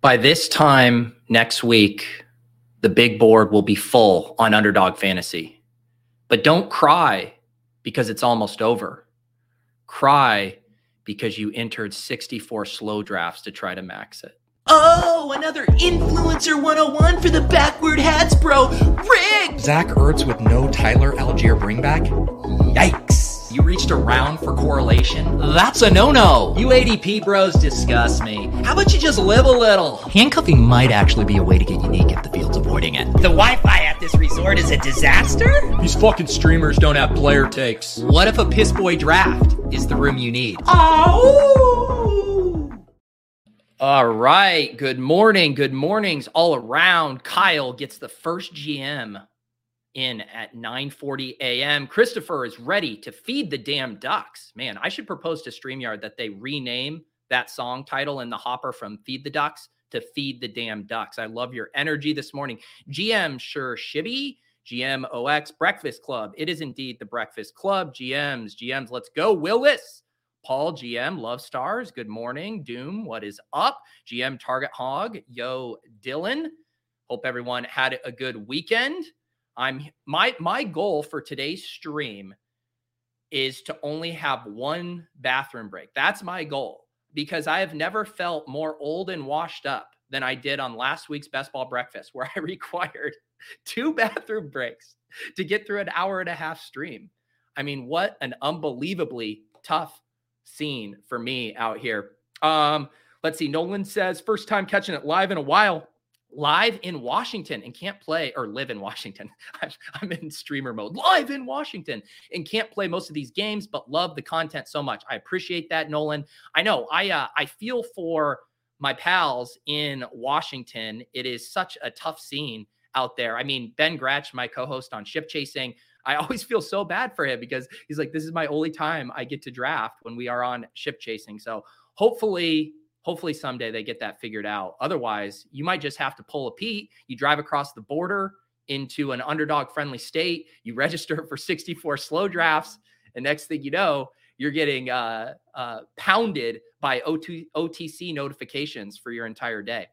By this time next week, the big board will be full on underdog fantasy. But don't cry because it's almost over. Cry because you entered 64 slow drafts to try to max it. Oh, another influencer 101 for the backward hats, bro. Rigged! Zach Ertz with no Tyler Allgeier bringback? Yikes. You reached around for correlation? That's a no-no. You ADP bros disgust me. How about you just live a little? Handcuffing might actually be a way to get unique if the field's avoiding it. The Wi-Fi at this resort is a disaster? These fucking streamers don't have player takes. What if a piss boy draft is the room you need? Oh! All right. Good morning. Good mornings all around. Kyle gets the first GM in at 9:40 a.m. Christopher is ready to feed the damn ducks. Man, I should propose to StreamYard that they rename that song title in the hopper from Feed the Ducks to Feed the Damn Ducks. I love your energy this morning. GM Sure Shibby, GM OX Breakfast Club. It is indeed the Breakfast Club. GMs, GMs, let's go. Willis. Paul GM, Love Stars. Good morning. Doom, what is up? GM Target Hog. Yo, Dylan. Hope everyone had a good weekend. I'm my my goal for today's stream is to only have one bathroom break. That's my goal because I have never felt more old and washed up than I did on last week's best ball breakfast where I required two bathroom breaks to get through an hour and a half stream. I mean, what an unbelievably tough scene for me out here. Um, let's see. Nolan says first time catching it live in a while live in Washington and can't play or live in Washington. I'm, in streamer mode, live in Washington and can't play most of these games, but love the content so much. I appreciate that, Nolan. I know I uh, I feel for my pals in Washington. It is such a tough scene out there. I mean, Ben Gretch, my co-host on Ship Chasing. I always feel so bad for him because he's like, this is my only time I get to draft when we are on ship chasing. So hopefully hopefully someday they get that figured out. Otherwise, you might just have to pull a Pete. You drive across the border into an underdog friendly state, you register for 64 slow drafts, and next thing you know, you're getting uh, uh, pounded by O2, OTC notifications for your entire day.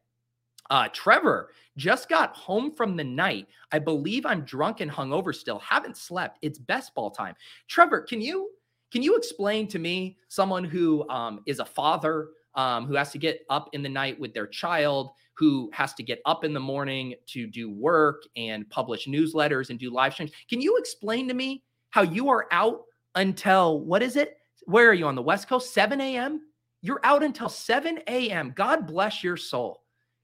Uh, Trevor just got home from the night. I believe I'm drunk and hungover still. Haven't slept. It's best ball time. Trevor, can you can you explain to me someone who um, is a father um, who has to get up in the night with their child, who has to get up in the morning to do work and publish newsletters and do live streams. Can you explain to me how you are out until what is it? Where are you on the West Coast? 7 a.m. You're out until 7 a.m. God bless your soul.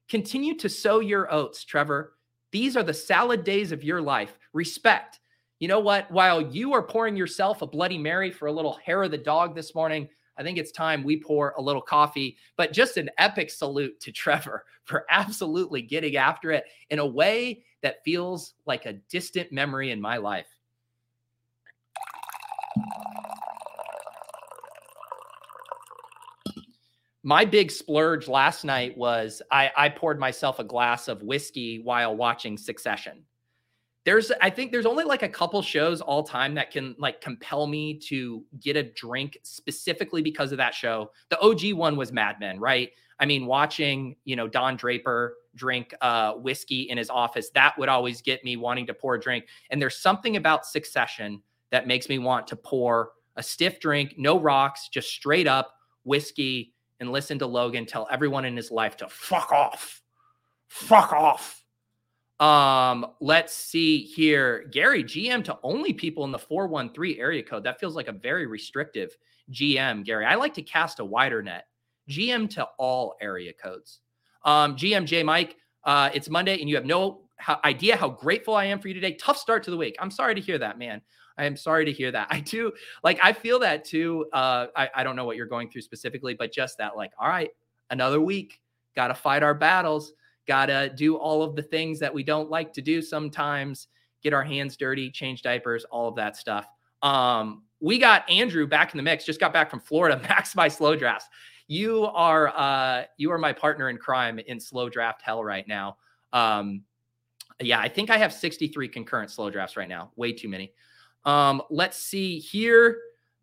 Continue to sow your oats, Trevor. These are the salad days of your life. Respect. You know what? While you are pouring yourself a Bloody Mary for a little hair of the dog this morning, I think it's time we pour a little coffee, but just an epic salute to Trevor for absolutely getting after it in a way that feels like a distant memory in my life. My big splurge last night was I, I poured myself a glass of whiskey while watching Succession there's i think there's only like a couple shows all time that can like compel me to get a drink specifically because of that show. The og one was mad men right? I mean watching you know don draper drink uh, whiskey in his office that would always get me wanting to pour a drink. And there's something about succession that makes me want to pour a stiff drink no rocks just straight up whiskey and listen to logan tell everyone in his life to fuck off. Fuck off um, let's see here. Gary, GM to only people in the 413 area code. That feels like a very restrictive GM, Gary. I like to cast a wider net. GM to all area codes. Um, GM J Mike, uh, it's Monday and you have no idea how grateful I am for you today. Tough start to the week. I'm sorry to hear that, man. I am sorry to hear that. I do like I feel that too. Uh, I, I don't know what you're going through specifically, but just that, like, all right, another week, gotta fight our battles gotta do all of the things that we don't like to do sometimes get our hands dirty change diapers all of that stuff. Um, we got andrew back in the mix just got back from florida max my slow drafts you are uh, you are my partner in crime in slow draft hell right now. Um, yeah i think i have 63 concurrent slow drafts right now way too many. Um, let's see here.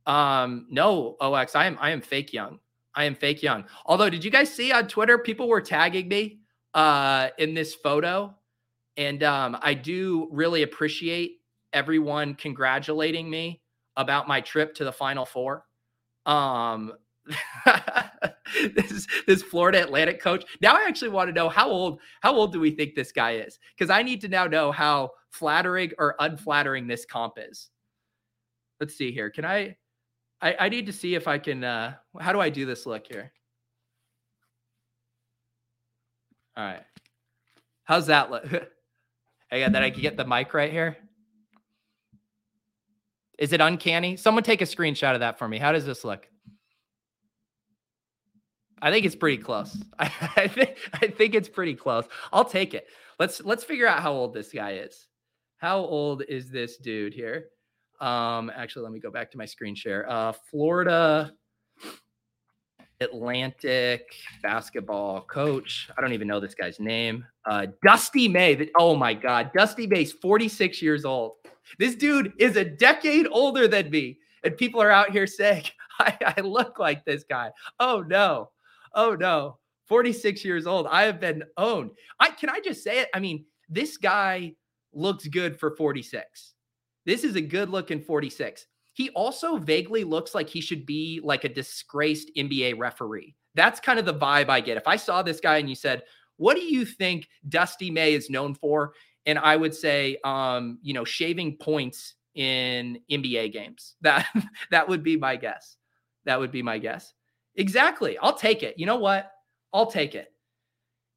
Um, no ox i am i am fake young. I am fake young. Although, did you guys see on Twitter, people were tagging me uh, in this photo? And um, I do really appreciate everyone congratulating me about my trip to the Final Four. Um, this this Florida Atlantic coach. Now I actually want to know how old how old do we think this guy is? Because I need to now know how flattering or unflattering this comp is. Let's see here. Can I? I, I need to see if I can. Uh, how do I do this look here? All right. How's that look? I got that. I can get the mic right here. Is it uncanny? Someone take a screenshot of that for me. How does this look? I think it's pretty close. I, I think I think it's pretty close. I'll take it. Let's let's figure out how old this guy is. How old is this dude here? Um, actually, let me go back to my screen share. Uh, Florida Atlantic basketball coach. I don't even know this guy's name. Uh, Dusty May. Oh my God, Dusty May's 46 years old. This dude is a decade older than me, and people are out here saying I, I look like this guy. Oh no, oh no. 46 years old. I have been owned. I can I just say it? I mean, this guy looks good for 46. This is a good looking 46. He also vaguely looks like he should be like a disgraced NBA referee. That's kind of the vibe I get. If I saw this guy and you said, What do you think Dusty May is known for? And I would say, um, you know, shaving points in NBA games. That that would be my guess. That would be my guess. Exactly. I'll take it. You know what? I'll take it.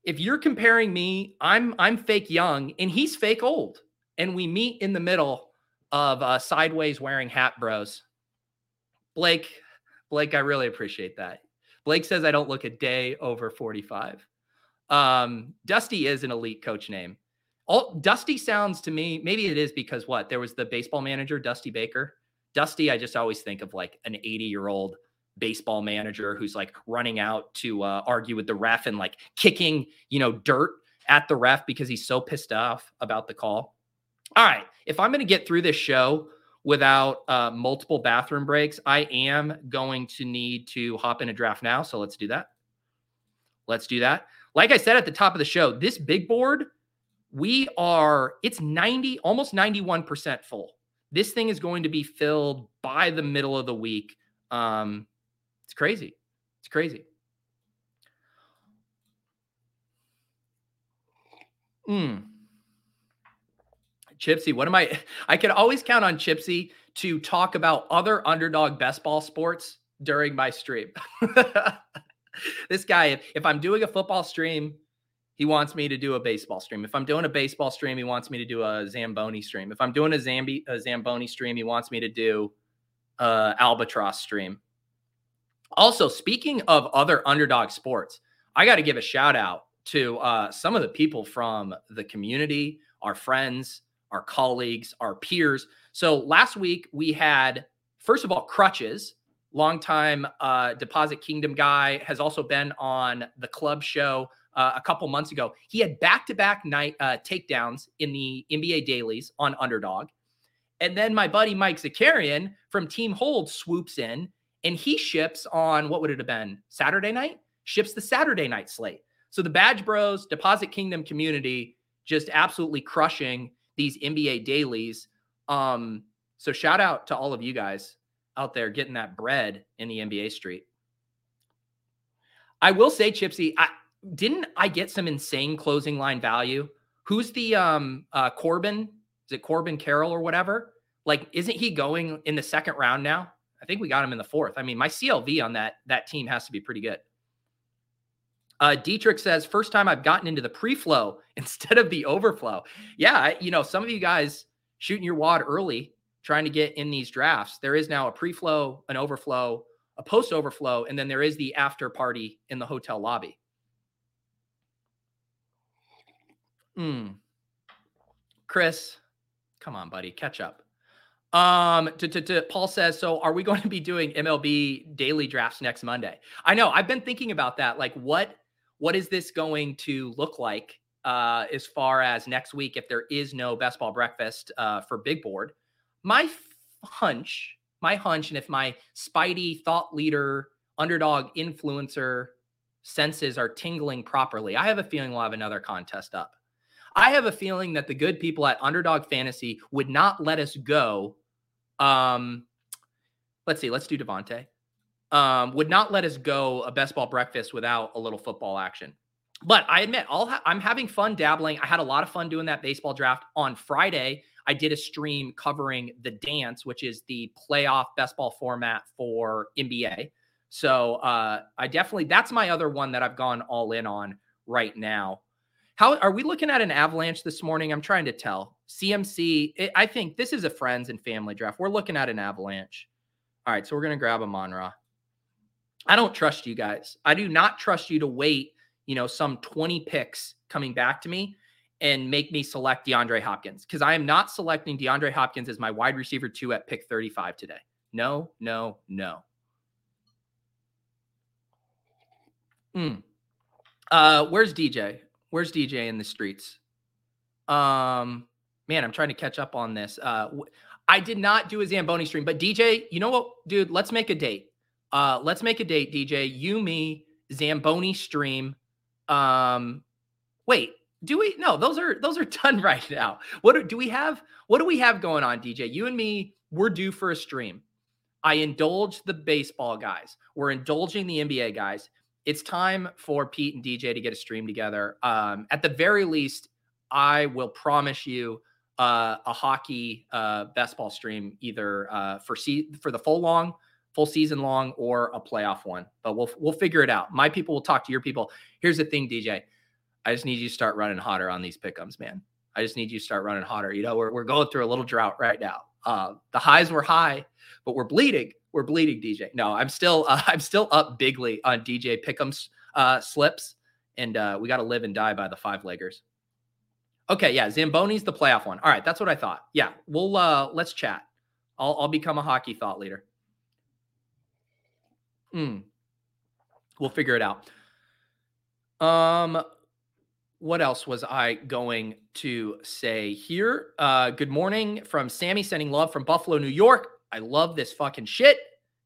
If you're comparing me, I'm I'm fake young and he's fake old. And we meet in the middle of uh, sideways wearing hat bros. Blake, Blake, I really appreciate that. Blake says I don't look a day over 45. Um, Dusty is an elite coach name. All Dusty sounds to me, maybe it is because what? There was the baseball manager, Dusty Baker. Dusty, I just always think of like an 80 year old baseball manager who's like running out to uh, argue with the ref and like kicking, you know, dirt at the ref because he's so pissed off about the call. All right. If I'm going to get through this show without uh, multiple bathroom breaks, I am going to need to hop in a draft now. So let's do that. Let's do that. Like I said at the top of the show, this big board, we are, it's 90, almost 91% full. This thing is going to be filled by the middle of the week. Um, it's crazy. It's crazy. Mm. Chipsy, what am I? I can always count on Chipsy to talk about other underdog best ball sports during my stream. this guy, if, if I'm doing a football stream, he wants me to do a baseball stream. If I'm doing a baseball stream, he wants me to do a Zamboni stream. If I'm doing a Zambi a Zamboni stream, he wants me to do a albatross stream. Also, speaking of other underdog sports, I got to give a shout out to uh, some of the people from the community, our friends, our colleagues, our peers. So last week we had, first of all, Crutches, longtime uh, Deposit Kingdom guy, has also been on the club show uh, a couple months ago. He had back to back night uh, takedowns in the NBA dailies on Underdog. And then my buddy Mike Zakarian from Team Hold swoops in and he ships on what would it have been Saturday night? Ships the Saturday night slate. So the Badge Bros, Deposit Kingdom community, just absolutely crushing these NBA dailies. Um, so shout out to all of you guys out there getting that bread in the NBA street. I will say, Chipsy, I didn't I get some insane closing line value. Who's the um uh Corbin? Is it Corbin Carroll or whatever? Like, isn't he going in the second round now? I think we got him in the fourth. I mean, my CLV on that that team has to be pretty good. Uh, Dietrich says, first time I've gotten into the pre-flow instead of the overflow. Yeah, I, you know, some of you guys shooting your wad early, trying to get in these drafts. There is now a pre-flow, an overflow, a post-overflow, and then there is the after party in the hotel lobby. Hmm. Chris, come on, buddy, catch up. Um, to, to, to, Paul says, so are we going to be doing MLB daily drafts next Monday? I know I've been thinking about that. Like, what what is this going to look like uh, as far as next week if there is no best ball breakfast uh, for Big Board? My hunch, my hunch, and if my Spidey thought leader underdog influencer senses are tingling properly, I have a feeling we'll have another contest up. I have a feeling that the good people at Underdog Fantasy would not let us go. Um, let's see, let's do Davante. Um, would not let us go a best ball breakfast without a little football action. But I admit, ha- I'm having fun dabbling. I had a lot of fun doing that baseball draft on Friday. I did a stream covering the dance, which is the playoff best ball format for NBA. So uh, I definitely that's my other one that I've gone all in on right now. How are we looking at an avalanche this morning? I'm trying to tell. CMC, it, I think this is a friends and family draft. We're looking at an avalanche. All right, so we're gonna grab Amon-Ra. I don't trust you guys. I do not trust you to wait, you know, some 20 picks coming back to me and make me select DeAndre Hopkins because I am not selecting DeAndre Hopkins as my wide receiver two at pick 35 today. No, no, no. Hmm. Uh, where's DJ? Where's DJ in the streets? Um, man, I'm trying to catch up on this. Uh, I did not do a Zamboni stream, but DJ, you know what, dude? Let's make a date. Uh, let's make a date, DJ. You, me, Zamboni stream. Um, wait, do we? No, those are those are done right now. What do, we have? What do we have going on, DJ? You and me, we're due for a stream. I indulge the baseball guys. We're indulging the NBA guys it's time for Pete and DJ to get a stream together. Um, at the very least, I will promise you uh, a hockey uh, stream, either uh, for se- for the full long, full season long, or a playoff one. But we'll we'll figure it out. My people will talk to your people. Here's the thing, DJ. I just need you to start running hotter on these pickums, man. I just need you to start running hotter. You know, we're we're going through a little drought right now. Uh, the highs were high, but we're bleeding we're bleeding DJ. No, I'm still uh, I'm still up bigly on DJ pickums uh, slips, and uh, we got to live and die by the five leggers. Okay, yeah, Zamboni's the playoff one. All right, that's what I thought. Yeah, we'll uh, let's chat. I'll I'll become a hockey thought leader. Hmm. We'll figure it out. Um, what else was I going to say here? Uh, good morning from Sammy, sending love from Buffalo, New York. I love this fucking shit.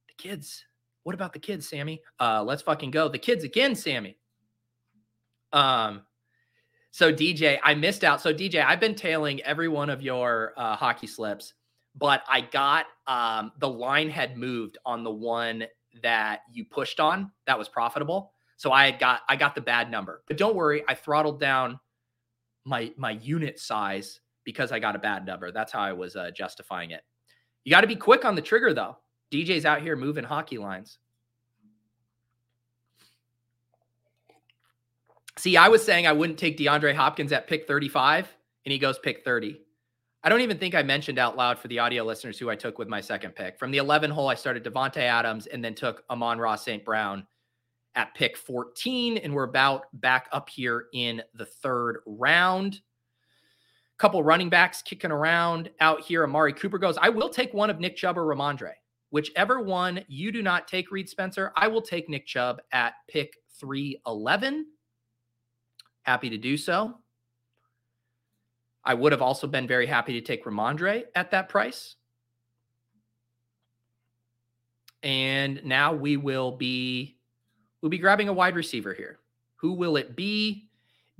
The kids. What about the kids, Sammy? Uh, let's fucking go. The kids again, Sammy. Um, so DJ, I missed out. So DJ, I've been tailing every one of your uh, hockey slips, but I got um, the line had moved on the one that you pushed on that was profitable. So I had got I got the bad number. But don't worry, I throttled down my my unit size because I got a bad number. That's how I was uh, justifying it. You got to be quick on the trigger, though. DJ's out here moving hockey lines. See, I was saying I wouldn't take DeAndre Hopkins at pick 35, and he goes pick 30. I don't even think I mentioned out loud for the audio listeners who I took with my second pick. From the 11 hole, I started Davante Adams and then took Amon-Ra St. Brown at pick 14. And we're about back up here in the third round couple running backs kicking around out here. Amari Cooper goes, I will take one of Nick Chubb or Rhamondre. Whichever one you do not take, Reed Spencer, I will take Nick Chubb at pick 311. Happy to do so. I would have also been very happy to take Rhamondre at that price. And now we will be we'll be grabbing a wide receiver here. Who will it be?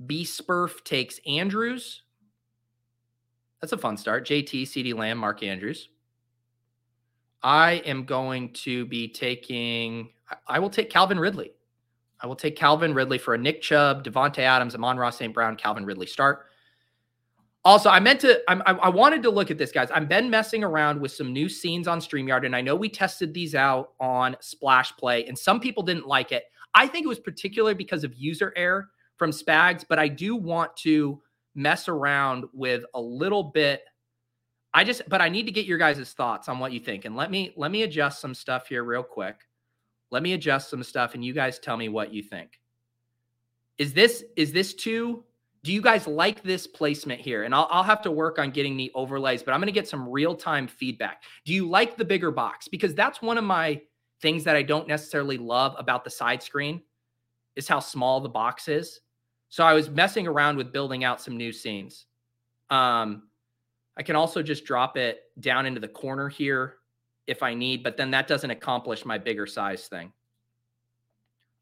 B Spurf takes Andrews. That's a fun start. JT, CeeDee Lamb, Mark Andrews. I am going to be taking, I will take Calvin Ridley. I will take Calvin Ridley for a Nick Chubb, Davante Adams, Amon-Ra St. Brown, Calvin Ridley start. Also, I meant to, I, I wanted to look at this, guys. I've been messing around with some new scenes on StreamYard, and I know we tested these out on Splash Play, and some people didn't like it. I think it was particularly because of user error from Spags, but I do want to mess around with a little bit. I just, but I need to get your guys' thoughts on what you think. And let me let me adjust some stuff here real quick. Let me adjust some stuff, and you guys tell me what you think. Is this is this too? Do you guys like this placement here? And I'll, I'll have to work on getting the overlays, but I'm going to get some real time feedback. Do you like the bigger box? Because that's one of my things that I don't necessarily love about the side screen is how small the box is. So I was messing around with building out some new scenes. Um, I can also just drop it down into the corner here if I need, but then that doesn't accomplish my bigger size thing.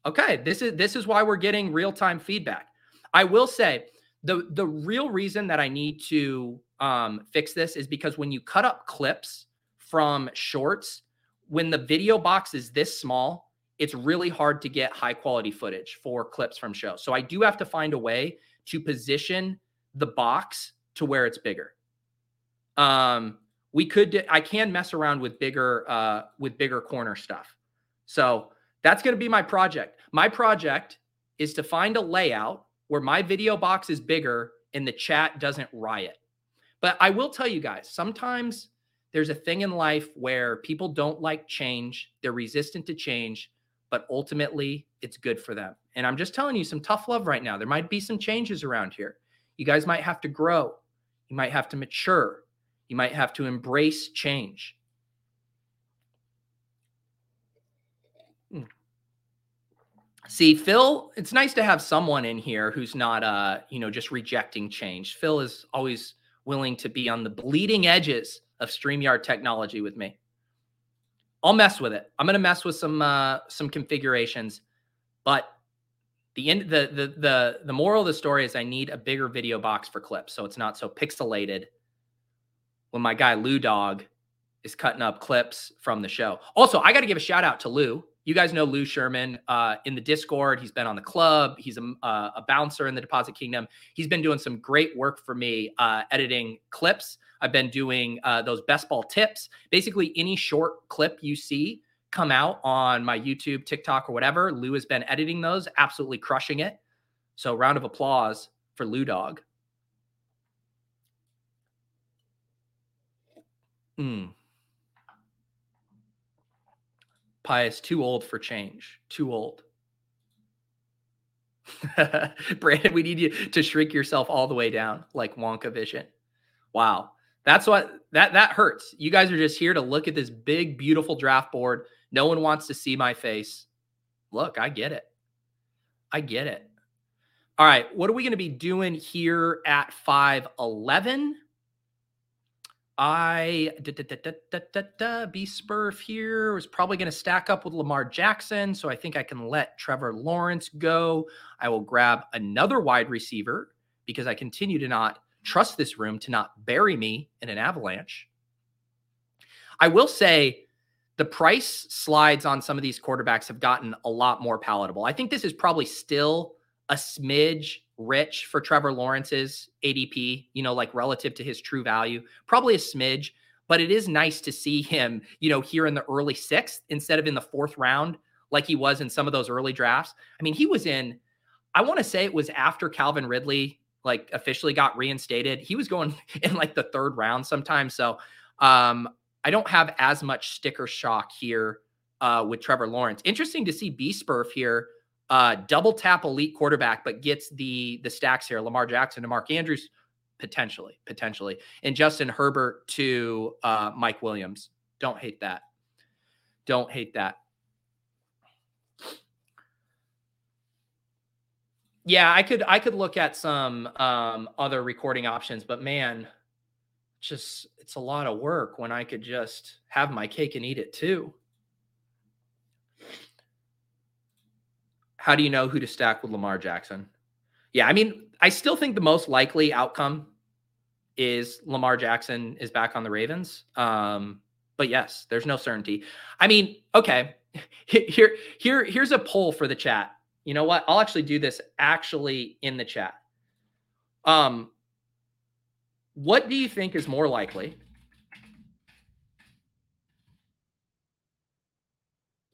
Okay, this is this is why we're getting real-time feedback. I will say the the real reason that I need to um, fix this is because when you cut up clips from shorts, when the video box is this small, it's really hard to get high quality footage for clips from shows. So I do have to find a way to position the box to where it's bigger. Um, we could I can mess around with bigger uh, with bigger corner stuff. So that's going to be my project. My project is to find a layout where my video box is bigger and the chat doesn't riot. But I will tell you guys, sometimes there's a thing in life where people don't like change, they're resistant to change, but ultimately it's good for them. And I'm just telling you some tough love right now. There might be some changes around here. You guys might have to grow, you might have to mature, you might have to embrace change. See, Phil, it's nice to have someone in here who's not uh, you know, just rejecting change. Phil is always willing to be on the bleeding edges of StreamYard technology with me. I'll mess with it. I'm going to mess with some uh some configurations, but the end the the the the moral of the story is I need a bigger video box for clips so it's not so pixelated when my guy Lou Dog is cutting up clips from the show. Also, I got to give a shout out to Lou. You guys know Lou Sherman uh, in the Discord. He's been on the club. He's a, uh, a, bouncer in the Deposit Kingdom. He's been doing some great work for me uh, editing clips. I've been doing uh, those best ball tips. Basically, any short clip you see come out on my YouTube, TikTok, or whatever, Lou has been editing those, absolutely crushing it. So, round of applause for Lou Dog. Hmm. Pius, too old for change. Too old. Brandon, we need you to shrink yourself all the way down like Wonka Vision. Wow. That's what that that hurts. You guys are just here to look at this big, beautiful draft board. No one wants to see my face. Look, I get it. I get it. All right, what are we going to be doing here at 511? I da, da, da, da, da, da, B Spurf here was probably going to stack up with Lamar Jackson, so I think I can let Trevor Lawrence go. I will grab another wide receiver because I continue to not trust this room to not bury me in an avalanche. I will say the price slides on some of these quarterbacks have gotten a lot more palatable. I think this is probably still a smidge rich for Trevor Lawrence's ADP, you know, like relative to his true value, probably a smidge, but it is nice to see him, you know, here in the early sixth instead of in the fourth round, like he was in some of those early drafts. I mean, he was in, I want to say it was after Calvin Ridley like officially got reinstated. He was going in like the third round sometimes. So um, I don't have as much sticker shock here uh, with Trevor Lawrence. Interesting to see B Spurf here uh, double tap elite quarterback, but gets the the stacks here. Lamar Jackson to Mark Andrews, potentially, potentially, and Justin Herbert to uh, Mike Williams. Don't hate that. Don't hate that. Yeah, I could I could look at some um, other recording options, but man, just it's a lot of work when I could just have my cake and eat it too. How do you know who to stack with Lamar Jackson? Yeah, I mean, I still think the most likely outcome is Lamar Jackson is back on the Ravens. Um, but yes, there's no certainty. I mean, okay, here, here, here's a poll for the chat. You know what? I'll actually do this actually in the chat. Um, what do you think is more likely?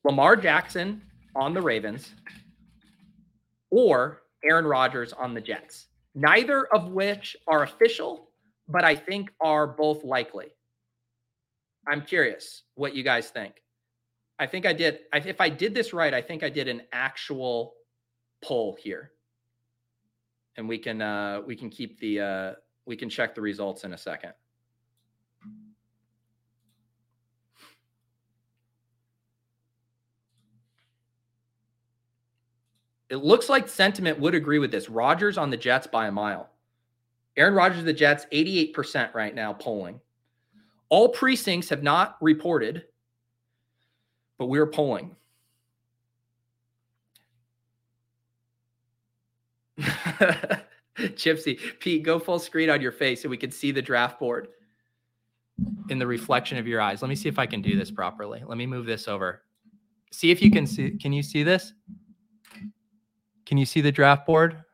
Lamar Jackson on the Ravens or Aaron Rodgers on the Jets. Neither of which are official, but I think are both likely. I'm curious what you guys think. I think I did. If I did this right, I think I did an actual poll here, and we can uh, we can keep the uh, we can check the results in a second. It looks like sentiment would agree with this. Rodgers on the Jets by a mile. Aaron Rodgers, of the Jets, 88% right now polling. All precincts have not reported, but we're polling. Gypsy, Pete, go full screen on your face so we can see the draft board in the reflection of your eyes. Let me see if I can do this properly. Let me move this over. See if you can see. Can you see this? Can you see the draft board?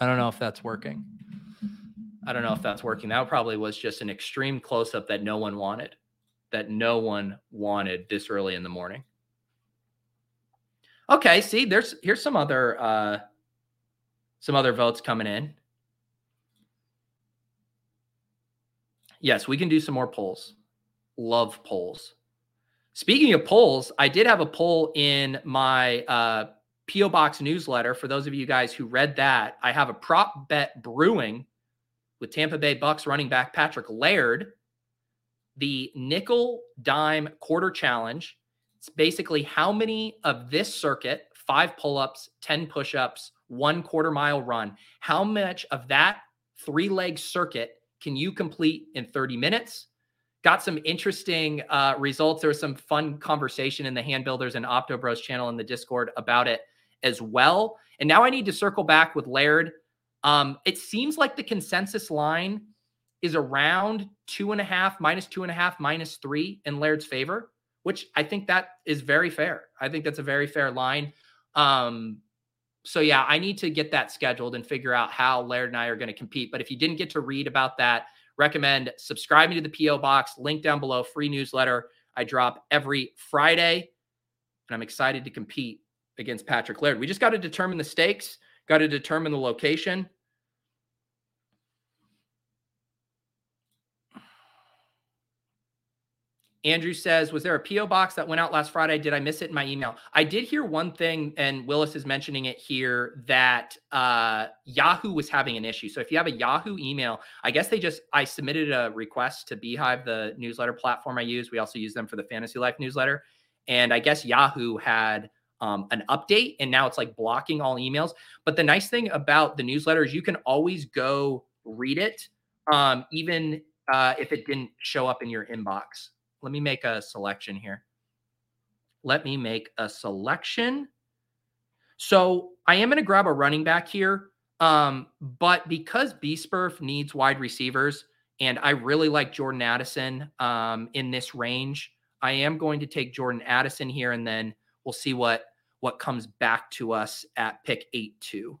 I don't know if that's working. I don't know if that's working. That probably was just an extreme close up that no one wanted, that no one wanted this early in the morning. Okay, see, there's here's some other uh some other votes coming in. Yes, we can do some more polls. Love polls. Speaking of polls, I did have a poll in my uh, PO Box newsletter. For those of you guys who read that, I have a prop bet brewing with Tampa Bay Bucks running back Patrick Laird, the nickel dime quarter challenge. It's basically how many of this circuit, five pull ups, 10 push ups, one quarter mile run, how much of that three leg circuit can you complete in 30 minutes? Got some interesting uh, results. There was some fun conversation in the Hand Builders and Optobros channel in the Discord about it as well. And now I need to circle back with Laird. Um, it seems like the consensus line is around two and a half, minus two and a half, minus three in Laird's favor, which I think that is very fair. I think that's a very fair line. Um, so yeah, I need to get that scheduled and figure out how Laird and I are going to compete. But if you didn't get to read about that, recommend subscribing to the PO box. Link down below, free newsletter. I drop every Friday, and I'm excited to compete against Patrick Laird. We just got to determine the stakes, got to determine the location. Andrew says, Was there a P.O. box that went out last Friday? Did I miss it in my email? I did hear one thing, and Willis is mentioning it here that uh, Yahoo was having an issue. So if you have a Yahoo email, I guess they just, I submitted a request to Beehiiv, the newsletter platform I use. We also use them for the Fantasy Life newsletter. And I guess Yahoo had um, an update and now it's like blocking all emails. But the nice thing about the newsletter is you can always go read it, um, even uh, if it didn't show up in your inbox let me make a selection here. Let me make a selection. So I am going to grab a running back here. Um, but because B Spurf needs wide receivers, and I really like Jordan Addison um, in this range, I am going to take Jordan Addison here, and then we'll see what what comes back to us at pick eight two.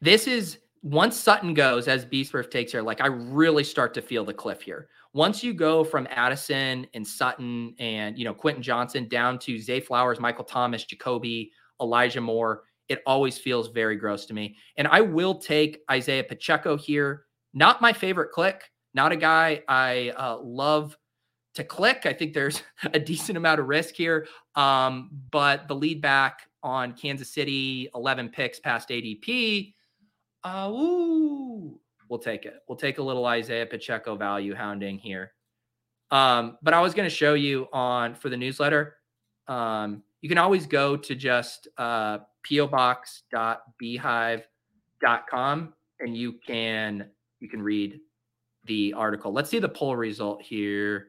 This is once Sutton goes, as Beastworth takes here, like I really start to feel the cliff here. Once you go from Addison and Sutton and you know Quentin Johnston down to Zay Flowers, Michael Thomas, Jacoby, Elijah Moore, it always feels very gross to me. And I will take Isaiah Pacheco here. Not my favorite click. Not a guy I uh, love to click. I think there's a decent amount of risk here. Um, but the lead back on Kansas City, 11 picks past ADP uh, ooh, we'll take it. We'll take a little Isaiah Pacheco value hounding here. Um, but I was going to show you on for the newsletter. Um, you can always go to just uh, pobox.beehiiv.com and you can you can read the article. Let's see the poll result here.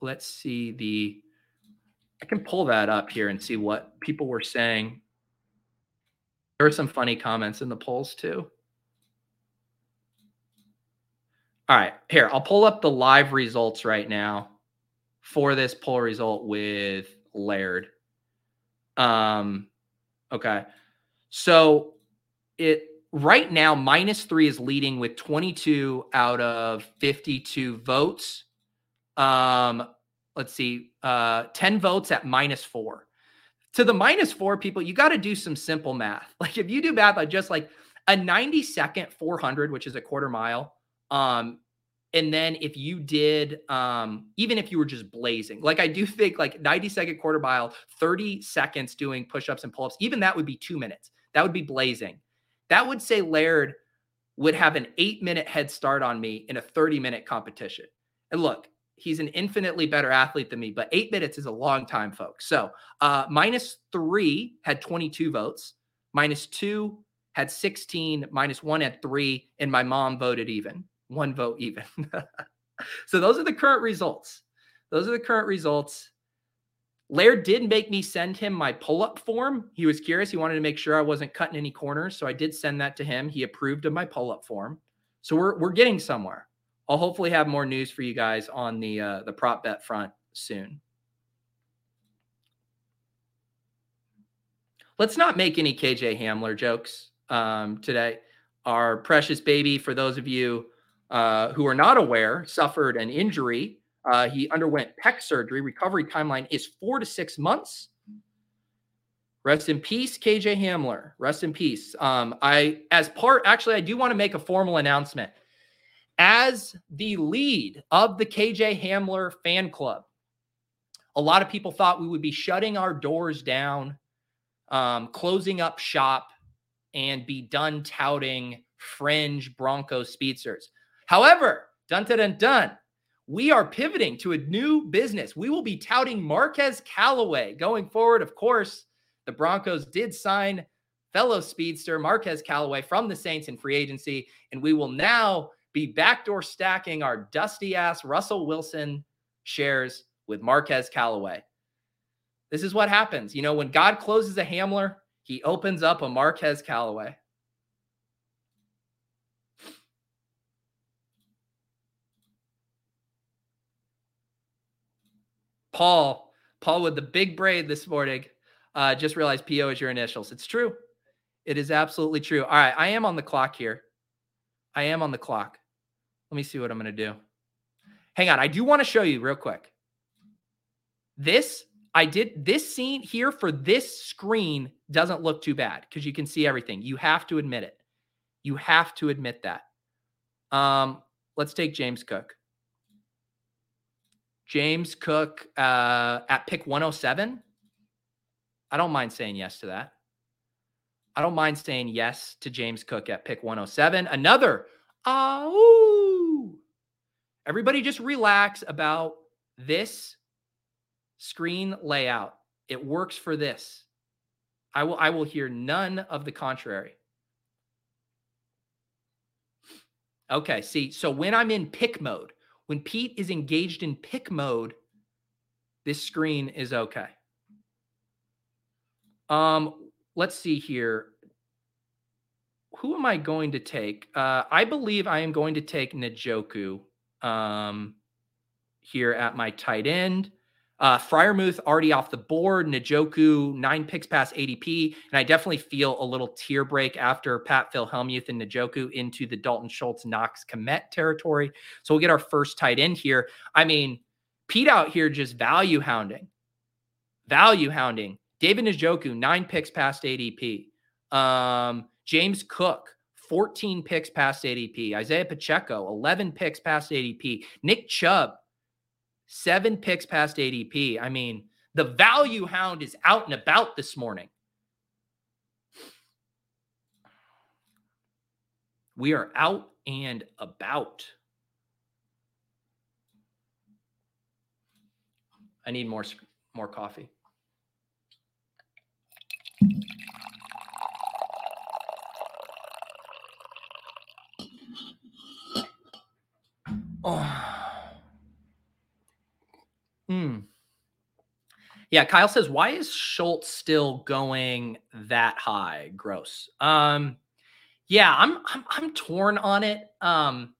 Let's see the I can pull that up here and see what people were saying. There were some funny comments in the polls too. All right, here, I'll pull up the live results right now for this poll result with Laird. Um, okay. So it right now, minus three is leading with 22 out of 52 votes. Um, let's see, uh, 10 votes at minus four to the minus four people, you got to do some simple math. Like if you do math on just like a 90 second 400, which is a quarter mile, um, and then if you did, um, even if you were just blazing, like I do think like 90 second quarter mile, 30 seconds doing push-ups and pull-ups, even that would be two minutes. That would be blazing. That would say Laird would have an eight minute head start on me in a 30 minute competition. And look, he's an infinitely better athlete than me, but eight minutes is a long time, folks. So uh, minus three had 22 votes, minus two had 16, minus one had three, and my mom voted even, one vote even. so those are the current results. Those are the current results. Laird did make me send him my pull up form. He was curious. He wanted to make sure I wasn't cutting any corners. So I did send that to him. He approved of my pull up form. So we're, we're getting somewhere. I'll hopefully have more news for you guys on the uh, the prop bet front soon. Let's not make any KJ Hamler jokes um, today. Our precious baby, for those of you uh, who are not aware, suffered an injury. Uh, he underwent pec surgery. Recovery timeline is four to six months. Rest in peace, KJ Hamler. Rest in peace. Um, I, as part, actually, I do want to make a formal announcement. As the lead of the KJ Hamler fan club, a lot of people thought we would be shutting our doors down um, closing up shop and be done touting fringe Bronco speedsters. However, dun dun dun we are pivoting to a new business. We will be touting Marquez Callaway going forward. Of course, the Broncos did sign fellow speedster Marquez Callaway from the Saints in free agency, and we will now be backdoor stacking our dusty ass Russell Wilson shares with Marquez Callaway. This is what happens. You know, when God closes a Hamler, he opens up a Marquez Callaway. Paul, Paul with the big braid this morning, uh, just realized PO is your initials. It's true. It is absolutely true. All right, I am on the clock here. I am on the clock. Let me see what I'm going to do. Hang on. I do want to show you real quick. This I did this scene here for this screen doesn't look too bad because you can see everything. You have to admit it. You have to admit that. Um, let's take James Cook. James Cook uh, at pick 107. I don't mind saying yes to that. I don't mind saying yes to James Cook at pick 107. Another, oh, everybody just relax about this screen layout. It works for this. I will I will hear none of the contrary. Okay, see, so when I'm in pick mode, when Pete is engaged in pick mode, this screen is okay. Um, let's see here. Who am I going to take? Uh, I believe I am going to take Njoku um, here at my tight end. Uh, Freiermuth already off the board. Njoku, nine picks past ADP. And I definitely feel a little tier break after Pat Freiermuth and Njoku into the Dalton Schultz Knox Kmet territory. So we'll get our first tight end here. I mean, Pete out here just value hounding. Value hounding. David Njoku, nine picks past ADP. Um, James Cook, 14 picks past ADP. Isaiah Pacheco, 11 picks past ADP. Nick Chubb, seven picks past ADP. I mean, the value hound is out and about this morning. We are out and about. I need more more coffee. Oh. Hmm. Yeah, Kyle says, why is Schultz still going that high? Gross. Um, yeah, I'm I'm I'm torn on it. Um,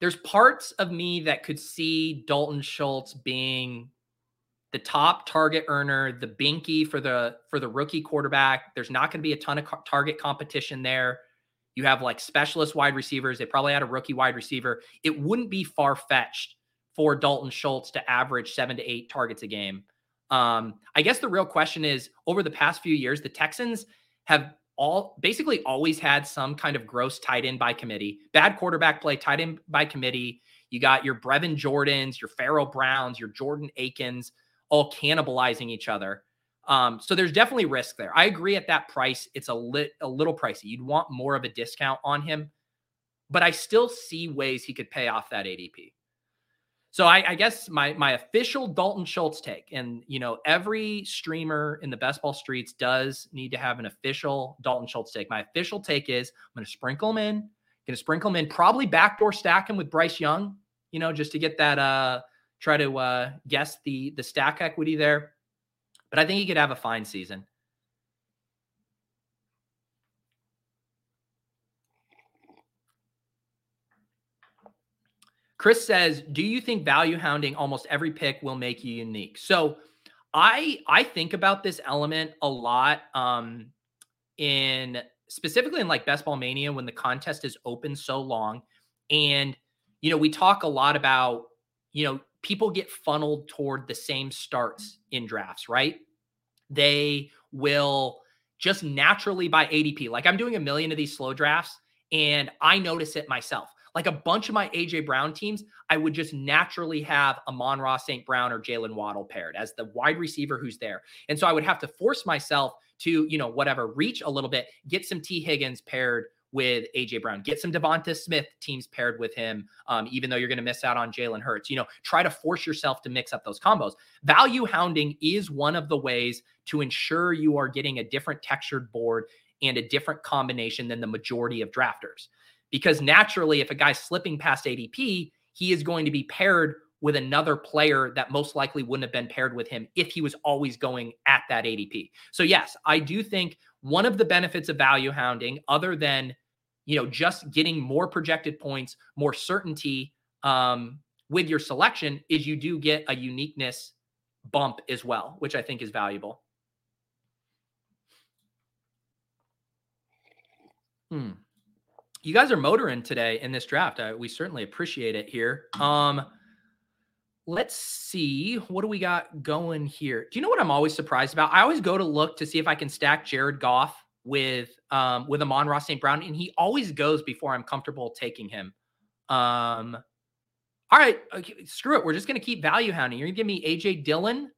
there's parts of me that could see Dalton Schultz being the top target earner, the binky for the for the rookie quarterback. There's not going to be a ton of target competition there. You have like specialist wide receivers. They probably had a rookie wide receiver. It wouldn't be far fetched for Dalton Schultz to average seven to eight targets a game. Um, I guess the real question is over the past few years, the Texans have all basically always had some kind of gross tight end by committee, bad quarterback play, tight end by committee. You got your Brevin Jordans, your Pharaoh Browns, your Jordan Akins, all cannibalizing each other. Um, so there's definitely risk there. I agree at that price, it's a lit a little pricey. You'd want more of a discount on him, but I still see ways he could pay off that ADP. So I, I, guess my my official Dalton Schultz take, and you know, every streamer in the best ball streets does need to have an official Dalton Schultz take. My official take is I'm going to sprinkle him in, going to sprinkle him in, probably backdoor stack him with Bryce Young, you know, just to get that uh try to uh guess the the stack equity there. But I think he could have a fine season. Chris says, "Do you think value hounding almost every pick will make you unique?" So, I I think about this element a lot um in specifically in like best ball mania when the contest is open so long and you know, we talk a lot about, you know, people get funneled toward the same starts mm-hmm. in drafts, right? They will just naturally by ADP. Like I'm doing a million of these slow drafts and I notice it myself. Like a bunch of my AJ Brown teams, I would just naturally have Amon-Ra St. Brown or Jalen Waddle paired as the wide receiver who's there. And so I would have to force myself to, you know, whatever, reach a little bit, get some Tee Higgins paired with AJ Brown. Get some DeVonta Smith teams paired with him, um, even though you're going to miss out on Jalen Hurts. You know, try to force yourself to mix up those combos. Value hounding is one of the ways to ensure you are getting a different textured board and a different combination than the majority of drafters. Because naturally, if a guy's slipping past ADP, he is going to be paired with another player that most likely wouldn't have been paired with him if he was always going at that ADP. So yes, I do think one of the benefits of value hounding, other than you know just getting more projected points, more certainty um, with your selection, is you do get a uniqueness bump as well, which I think is valuable. Hmm. You guys are motoring today in this draft. Uh, we certainly appreciate it here. Um, let's see what do we got going here do you know what i'm always surprised about i always go to look to see if i can stack jared goff with um with amon-ra st brown and he always goes before i'm comfortable taking him. Um all right okay, screw it we're just to keep value hounding. You're to give me aj dillon?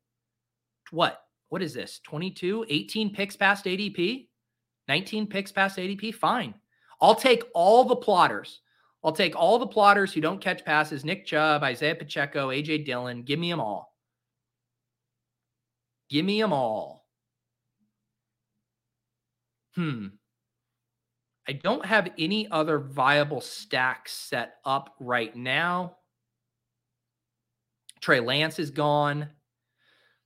What? What is this 22 18 picks past adp 19 picks past adp fine. I'll take all the plotters. I'll take all the plotters who don't catch passes Nick Chubb, Isaiah Pacheco, AJ Dillon. Give me them all. Give me them all. Hmm. I don't have any other viable stacks set up right now. Trey Lance is gone.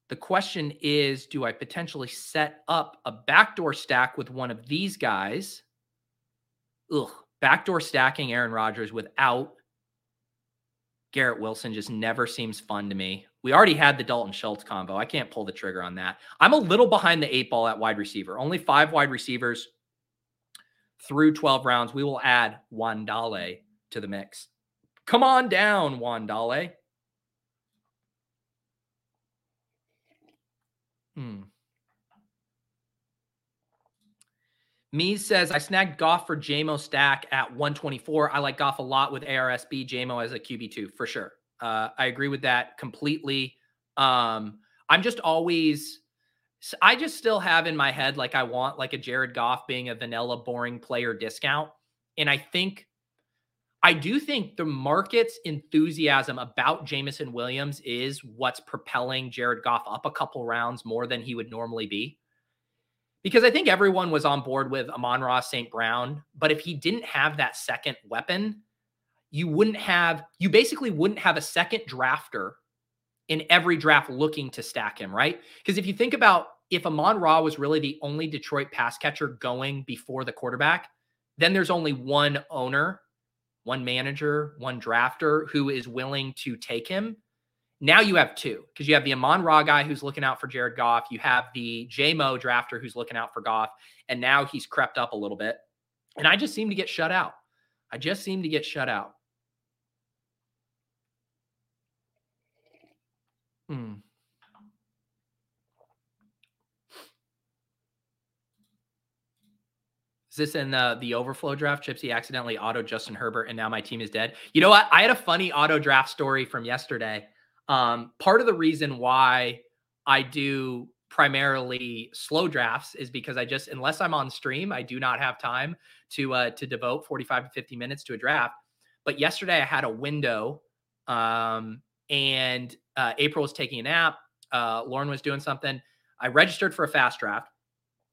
The question is do I potentially set up a backdoor stack with one of these guys? Ugh, backdoor stacking Aaron Rodgers without Garrett Wilson just never seems fun to me. We already had the Dalton Schultz combo. I can't pull the trigger on that. I'm a little behind the eight ball at wide receiver. Only five wide receivers through 12 rounds. We will add Wandale to the mix. Come on down, Wandale. Hmm. Me says I snagged Goff for JMO stack at 124. I like Goff a lot with ARSB JMO as a QB2 for sure. Uh, I agree with that completely. Um, I'm just always, I just still have in my head like I want like a Jared Goff being a vanilla boring player discount. And I think, I do think the market's enthusiasm about Jameson Williams is what's propelling Jared Goff up a couple rounds more than he would normally be because I think everyone was on board with Amon-Ra St. Brown. But if he didn't have that second weapon, you wouldn't have, you basically wouldn't have a second drafter in every draft looking to stack him, right? Because if you think about if Amon-Ra was really the only Detroit pass catcher going before the quarterback, then there's only one owner, one manager, one drafter who is willing to take him. Now you have two because you have the Amon Ra guy who's looking out for Jared Goff. You have the JMO drafter who's looking out for Goff. And now he's crept up a little bit. And I just seem to get shut out. I just seem to get shut out. Hmm. Is this in the, the overflow draft? Chipsy accidentally auto Justin Herbert, and now my team is dead. You know what? I had a funny auto draft story from yesterday. Um, part of the reason why I do primarily slow drafts is because I just unless I'm on stream, I do not have time to uh, to devote 45 to 50 minutes to a draft. But yesterday I had a window, um, and uh, April was taking a nap. Uh, Lauren was doing something. I registered for a fast draft.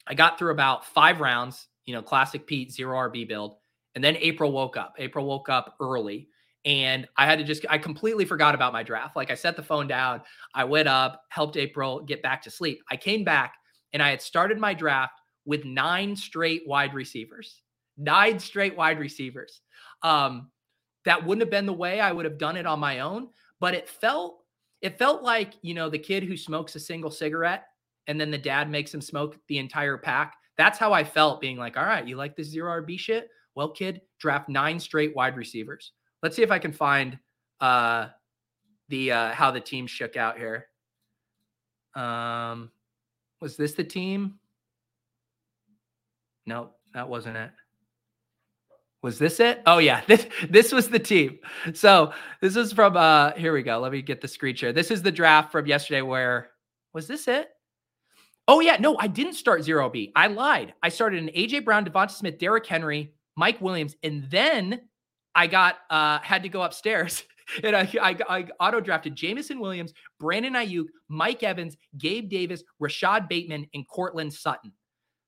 I got through about five rounds, you know, classic Pete zero RB build, and then April woke up. April woke up early And I had to just, I completely forgot about my draft. Like I set the phone down, I went up, helped April get back to sleep. I came back and I had started my draft with nine straight wide receivers, nine straight wide receivers. Um, that wouldn't have been the way I would have done it on my own, but it felt it felt like, you know, the kid who smokes a single cigarette and then the dad makes him smoke the entire pack. That's how I felt being like, all right, you like this zero RB shit? Well, kid, draft nine straight wide receivers. Let's see if I can find uh the uh how the team shook out here. Um was this the team? No, that wasn't it. Was this it? Oh yeah, this this was the team. So this is from uh here we go. Let me get the screen share. This is the draft from yesterday where was this it? Oh yeah, no, I didn't start zero B. I lied. I started an AJ Brown, DeVonta Smith, Derrick Henry, Mike Williams, and then I got uh had to go upstairs and I, I, I auto drafted Jameson Williams, Brandon Aiyuk, Mike Evans, Gabe Davis, Rashod Bateman, and Courtland Sutton.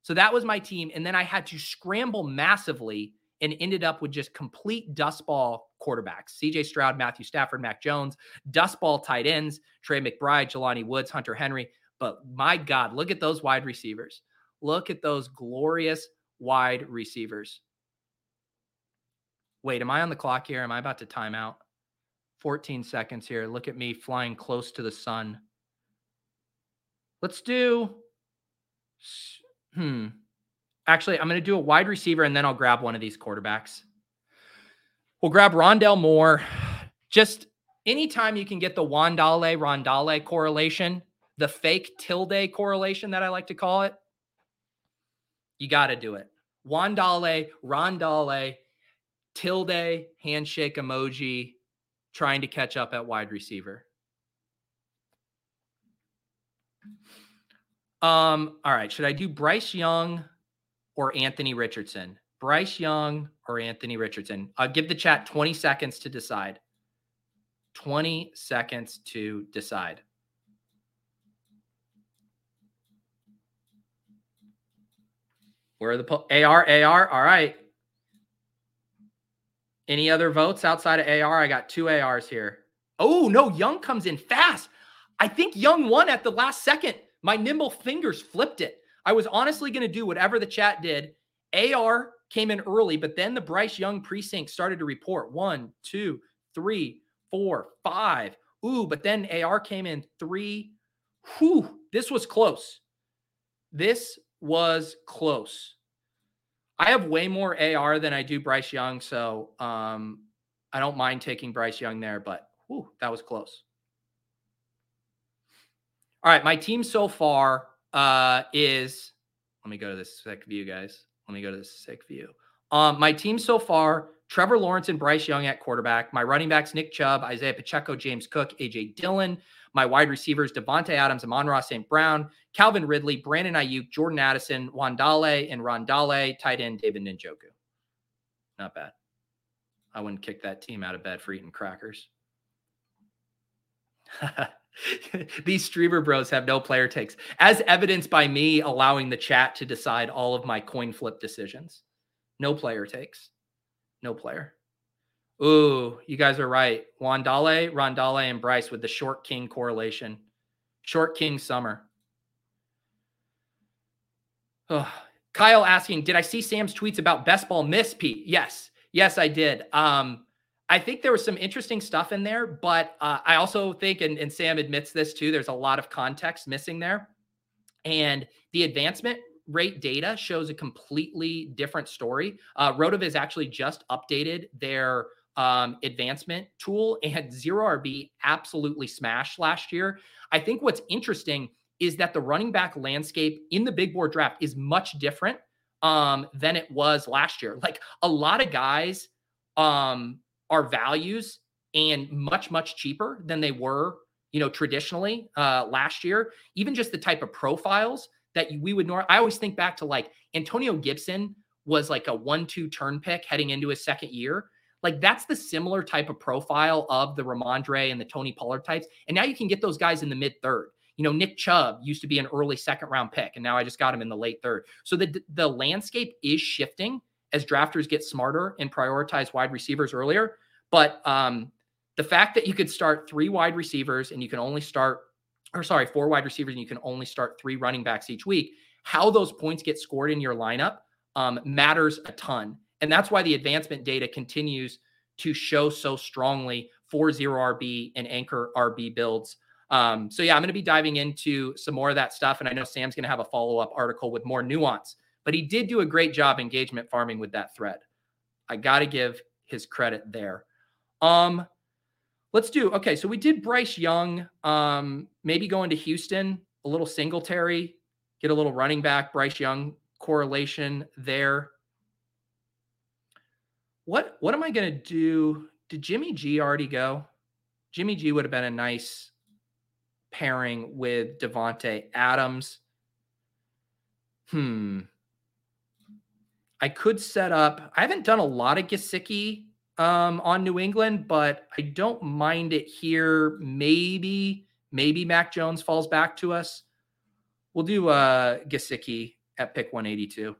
So that was my team, and then I had to scramble massively and ended up with just complete dustball quarterbacks CJ Stroud, Matthew Stafford, Mac Jones, dustball tight ends, Trey McBride, Jelani Woods, Hunter Henry. But my God, look at those wide receivers. Look at those glorious wide receivers. Wait, am I on the clock here? Am I about to time out? 14 seconds here. Look at me flying close to the sun. Let's do. Hmm. Actually, I'm going to do a wide receiver and then I'll grab one of these quarterbacks. We'll grab Rondale Moore. Just anytime you can get the Wandale Rondale correlation, the fake tilde correlation that I like to call it, you got to do it. Wandale, Rondale, tilde, handshake emoji, trying to catch up at wide receiver. Um, all right. Should I do Bryce Young or Anthony Richardson? Bryce Young or Anthony Richardson? I'll give the chat 20 seconds to decide. 20 seconds to decide. Where are the po- AR? AR. All right. Any other votes outside of AR? I got two ARs here. Oh, no. Young comes in fast. I think Young won at the last second. My nimble fingers flipped it. I was honestly going to do whatever the chat did. AR came in early, but then the Bryce Young precinct started to report one, two, three, four, five. Ooh, but then AR came in three. Whew, this was close. This was close. I have way more AR than I do Bryce Young, so um, I don't mind taking Bryce Young there, but whew, that was close. All right, my team so far uh, is let me go to this sick view, guys. Let me go to this sick view. Um, my team so far: Trevor Lawrence and Bryce Young at quarterback. My running backs: Nick Chubb, Isaiah Pacheco, James Cook, AJ Dillon. My wide receivers: Davante Adams, Amon-Ra St. Brown, Calvin Ridley, Brandon Aiyuk, Jordan Addison, Wandale, and Rondale. Tight end David Njoku. Not bad. I wouldn't kick that team out of bed for eating crackers. These streamer bros have no player takes, as evidenced by me allowing the chat to decide all of my coin flip decisions. No player takes. No player. Ooh, you guys are right. Wandale, Rondale, and Bryce with the short king correlation. Short king summer. Oh, Kyle asking, did I see Sam's tweets about best ball miss, Pete? Yes. Yes, I did. Um, I think there was some interesting stuff in there, but uh, I also think, and, and Sam admits this too, there's a lot of context missing there. And the advancement rate data shows a completely different story. Uh, Rotoviz actually just updated their um, advancement tool, and Zero RB absolutely smashed last year. I think what's interesting is that the running back landscape in the big board draft is much different um, than it was last year. Like a lot of guys um, are values and much much cheaper than they were you know traditionally uh last year even just the type of profiles that we would normally i always think back to like antonio gibson was like a one-two turn pick heading into his second year like that's the similar type of profile of the Rhamondre and the Tony Pollard types. And now you can get those guys in the mid third. You know, Nick Chubb used to be an early second round pick, and now I just got him in the late third. So the the landscape is shifting as drafters get smarter and prioritize wide receivers earlier. But um, the fact that you could start three wide receivers and you can only start, or sorry, four wide receivers and you can only start three running backs each week, how those points get scored in your lineup um, matters a ton. And that's why the advancement data continues to show so strongly for zero RB and anchor RB builds. Um, so yeah, I'm going to be diving into some more of that stuff, and I know Sam's going to have a follow up article with more nuance. But he did do a great job engagement farming with that thread. I got to give his credit there. Um, let's do okay. So we did Bryce Young. Um, maybe going to Houston, a little Singletary, get a little running back. Bryce Young correlation there. What what am I to do? Did Jimmy G already go? Jimmy G would have been a nice pairing with Davante Adams. Hmm. I could set up. I haven't done a lot of Gesicki um, on New England, but I don't mind it here. Maybe, maybe Mac Jones falls back to us. We'll do uh, Gesicki at pick 182.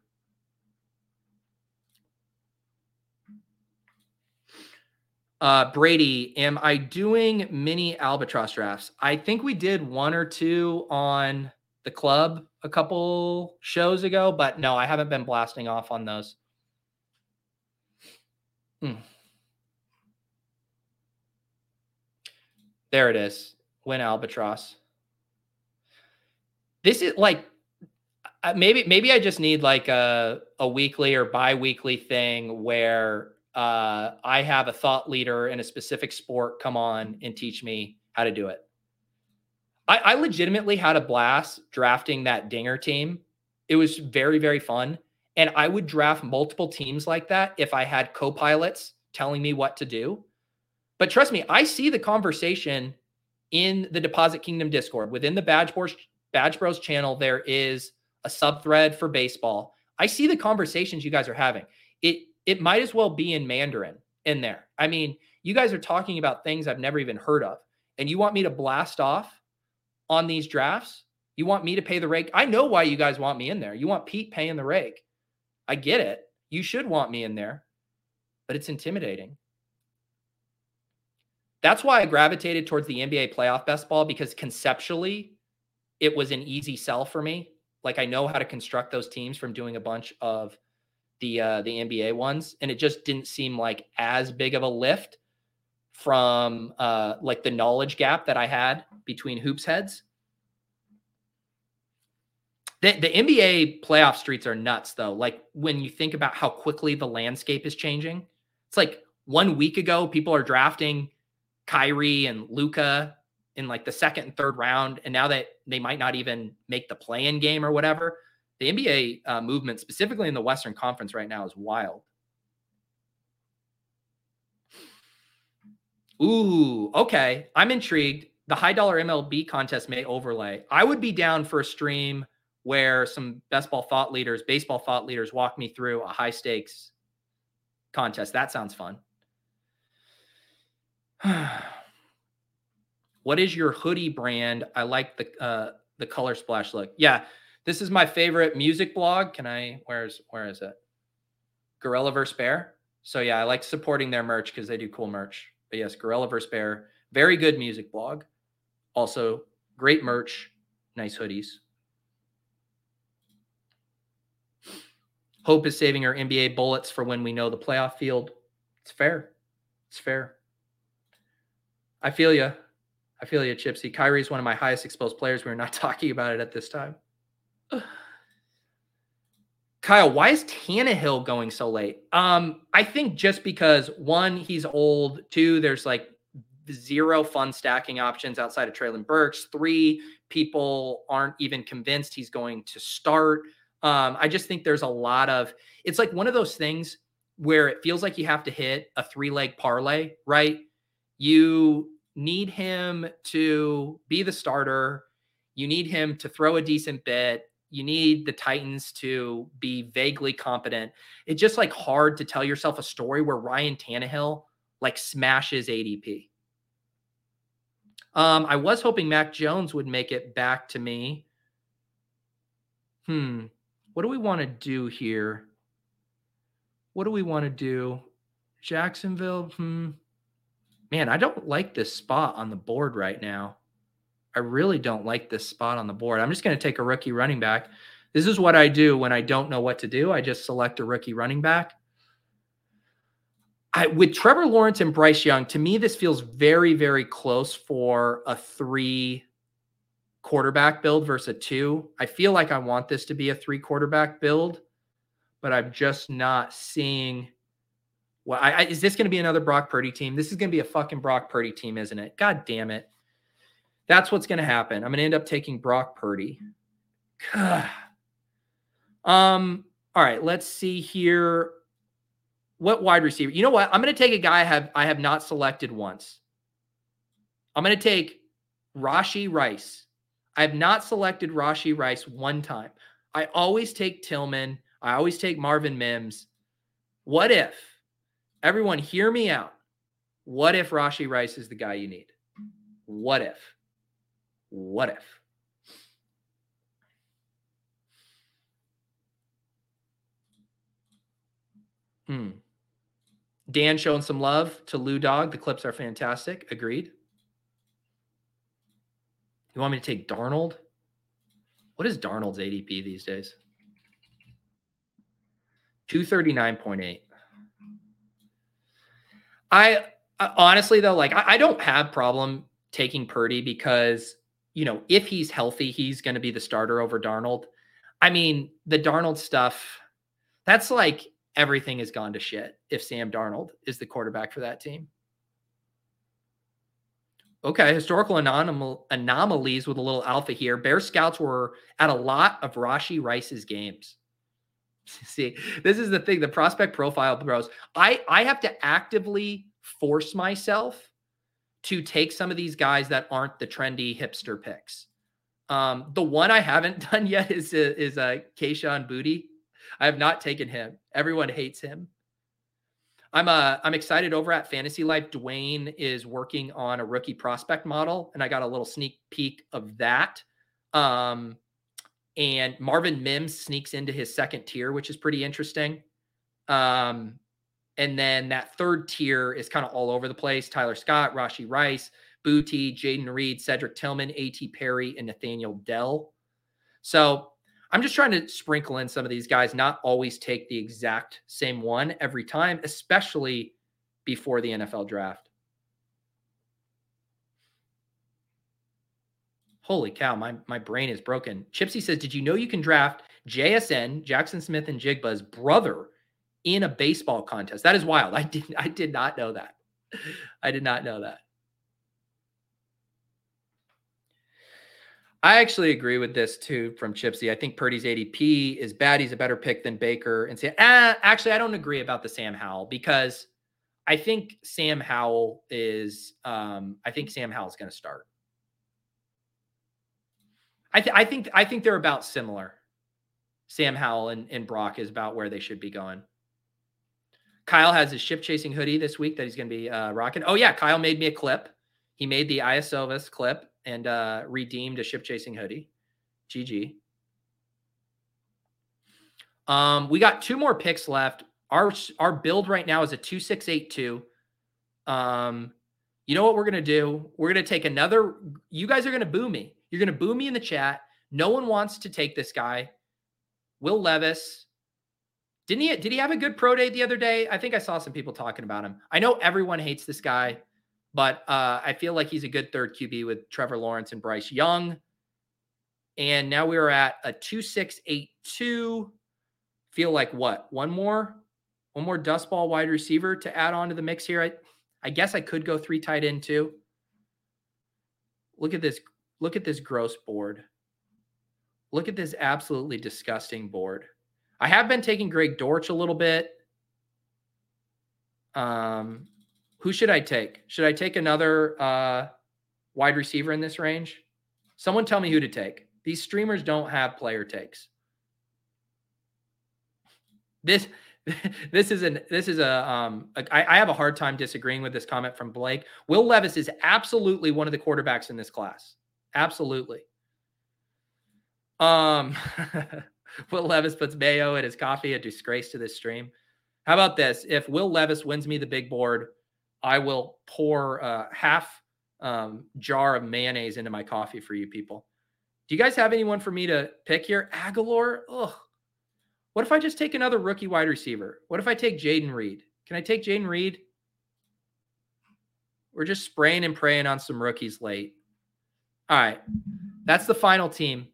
Uh, Brady, am I doing mini albatross drafts? I think we did one or two on the club a couple shows ago, but no, I haven't been blasting off on those. Hmm. There it is. Win albatross. This is like maybe maybe I just need like a a weekly or bi-weekly thing where uh, I have a thought leader in a specific sport come on and teach me how to do it. I, I legitimately had a blast drafting that Dinger team. It was very, very fun. And I would draft multiple teams like that if I had co pilots telling me what to do. But trust me, I see the conversation in the Deposit Kingdom Discord. Within the Badge Bros, Badge Bros channel, there is a sub thread for baseball. I see the conversations you guys are having. It it might as well be in Mandarin in there. I mean, you guys are talking about things I've never even heard of. And you want me to blast off on these drafts? You want me to pay the rake? I know why you guys want me in there. You want Pete paying the rake. I get it. You should want me in there, but it's intimidating. That's why I gravitated towards the NBA playoff best ball because conceptually it was an easy sell for me. Like I know how to construct those teams from doing a bunch of the uh, the NBA ones, and it just didn't seem like as big of a lift from uh, like the knowledge gap that I had between hoops heads. The, the NBA playoff streets are nuts, though. Like when you think about how quickly the landscape is changing, it's like one week ago, people are drafting Kyrie and Luka in like the second and third round, and now that they might not even make the play-in game or whatever, the NBA uh, movement, specifically in the Western Conference right now, is wild. Ooh, okay. I'm intrigued. The high dollar MLB contest may overlay. I would be down for a stream where some best ball thought leaders, baseball thought leaders walk me through a high stakes contest. That sounds fun. what is your hoodie brand? I like the uh the color splash look. Yeah, this is my favorite music blog. Can I? Where's where is it? Gorilla vs Bear. So yeah, I like supporting their merch because they do cool merch. But yes, Gorilla vs Bear, very good music blog. Also, great merch, nice hoodies. Hope is saving our NBA bullets for when we know the playoff field. It's fair. It's fair. I feel you. I feel you, Chipsy. Kyrie is one of my highest exposed players. We're not talking about it at this time. Kyle, why is Tannehill going so late? Um, I think just because one, he's old. Two, there's like zero fun stacking options outside of Treylon Burks. Three, people aren't even convinced he's going to start. Um, I just think there's a lot of it's like one of those things where it feels like you have to hit a three leg parlay, right? You need him to be the starter. You need him to throw a decent bit you need the Titans to be vaguely competent. It's just like hard to tell yourself a story where Ryan Tannehill like smashes ADP. Um, I was hoping Mac Jones would make it back to me. Hmm. What do we want to do here? What do we want to do? Jacksonville. Hmm. Man, I don't like this spot on the board right now. I really don't like this spot on the board. I'm just going to take a rookie running back. This is what I do when I don't know what to do. I just select a rookie running back. I, with Trevor Lawrence and Bryce Young, to me, this feels very, very close for a three quarterback build versus a two. I feel like I want this to be a three quarterback build, but I'm just not seeing. Well, I, I, is this going to be another Brock Purdy team? This is going to be a fucking Brock Purdy team, isn't it? God damn it. That's what's going to happen. I'm going to end up taking Brock Purdy. um. All right. Let's see here. What wide receiver? You know what? I'm going to take a guy I have I have not selected once. I'm going to take Rashee Rice. I have not selected Rashee Rice one time. I always take Tillman. I always take Marvin Mims. What if? Everyone, hear me out. What if Rashee Rice is the guy you need? What if? What if? Hmm. Dan showing some love to Lou Dog. The clips are fantastic. Agreed. You want me to take Darnold? What is Darnold's ADP these days? 239.8. I, I honestly though, like I, I don't have problem taking Purdy because you know if he's healthy, he's going to be the starter over Darnold. I mean, the Darnold stuff, that's like everything has gone to shit if Sam Darnold is the quarterback for that team. Okay, historical anomal- anomalies with a little alpha here. Bear Scouts were at a lot of Rashee Rice's games. See, this is the thing, the prospect profile bros. I I have to actively force myself to take some of these guys that aren't the trendy hipster picks. Um, the one I haven't done yet is a, is a Kayshon Boutte. I have not taken him. Everyone hates him. I'm uh I'm excited over at Fantasy Life. Dwain is working on a rookie prospect model, and I got a little sneak peek of that. Um, and Marvin Mims sneaks into his second tier, which is pretty interesting. Um, and then that third tier is kind of all over the place. Tyler Scott, Rashee Rice, Boutte, Jayden Reed, Cedric Tillman, A.T. Perry, and Nathaniel Dell. So I'm just trying to sprinkle in some of these guys, not always take the exact same one every time, especially before the NFL draft. Holy cow, my, my brain is broken. Chipsy says, Did you know you can draft JSN, Jackson Smith-Njigba's brother in a baseball contest? That is wild. I did I did not know that. I did not know that. I actually agree with this too from Chipsy. I think Purdy's ADP is bad. He's a better pick than Baker. And say, ah, actually, I don't agree about the Sam Howell because I think Sam Howell is. Um, I think Sam Howell's going to start. I, th- I think I think they're about similar. Sam Howell and, and Brock is about where they should be going. Kyle has his ship chasing hoodie this week that he's going to be uh, rocking. Oh yeah, Kyle made me a clip. He made the Iosovas clip and uh, redeemed a ship chasing hoodie. GG. Um, we got two more picks left. Our our build right now is a two six eight two. Um, you know what we're gonna do? We're gonna take another. You guys are gonna boo me. You're gonna boo me in the chat. No one wants to take this guy. Will Levis. Didn't he? Did he have a good pro day the other day? I think I saw some people talking about him. I know everyone hates this guy. But uh, I feel like he's a good third QB with Trevor Lawrence and Bryce Young. And now we're at a 2682. Feel like what? One more? One more dust ball wide receiver to add on to the mix here. I, I guess I could go three tight end too. Look at this. Look at this gross board. Look at this absolutely disgusting board. I have been taking Greg Dortch a little bit. Um, who should I take? Should I take another uh, wide receiver in this range? Someone tell me who to take. These streamers don't have player takes. This this is an this is a um a, I, I have a hard time disagreeing with this comment from Blake. Will Levis is absolutely one of the quarterbacks in this class. Absolutely. Um Will Levis puts mayo in his coffee, a disgrace to this stream. How about this? If Will Levis wins me the big board, I will pour a half um, jar of mayonnaise into my coffee for you people. Do you guys have anyone for me to pick here? Agholor? Ugh. What if I just take another rookie wide receiver? What if I take Jayden Reed? Can I take Jayden Reed? We're just spraying and praying on some rookies late. All right. That's the final team.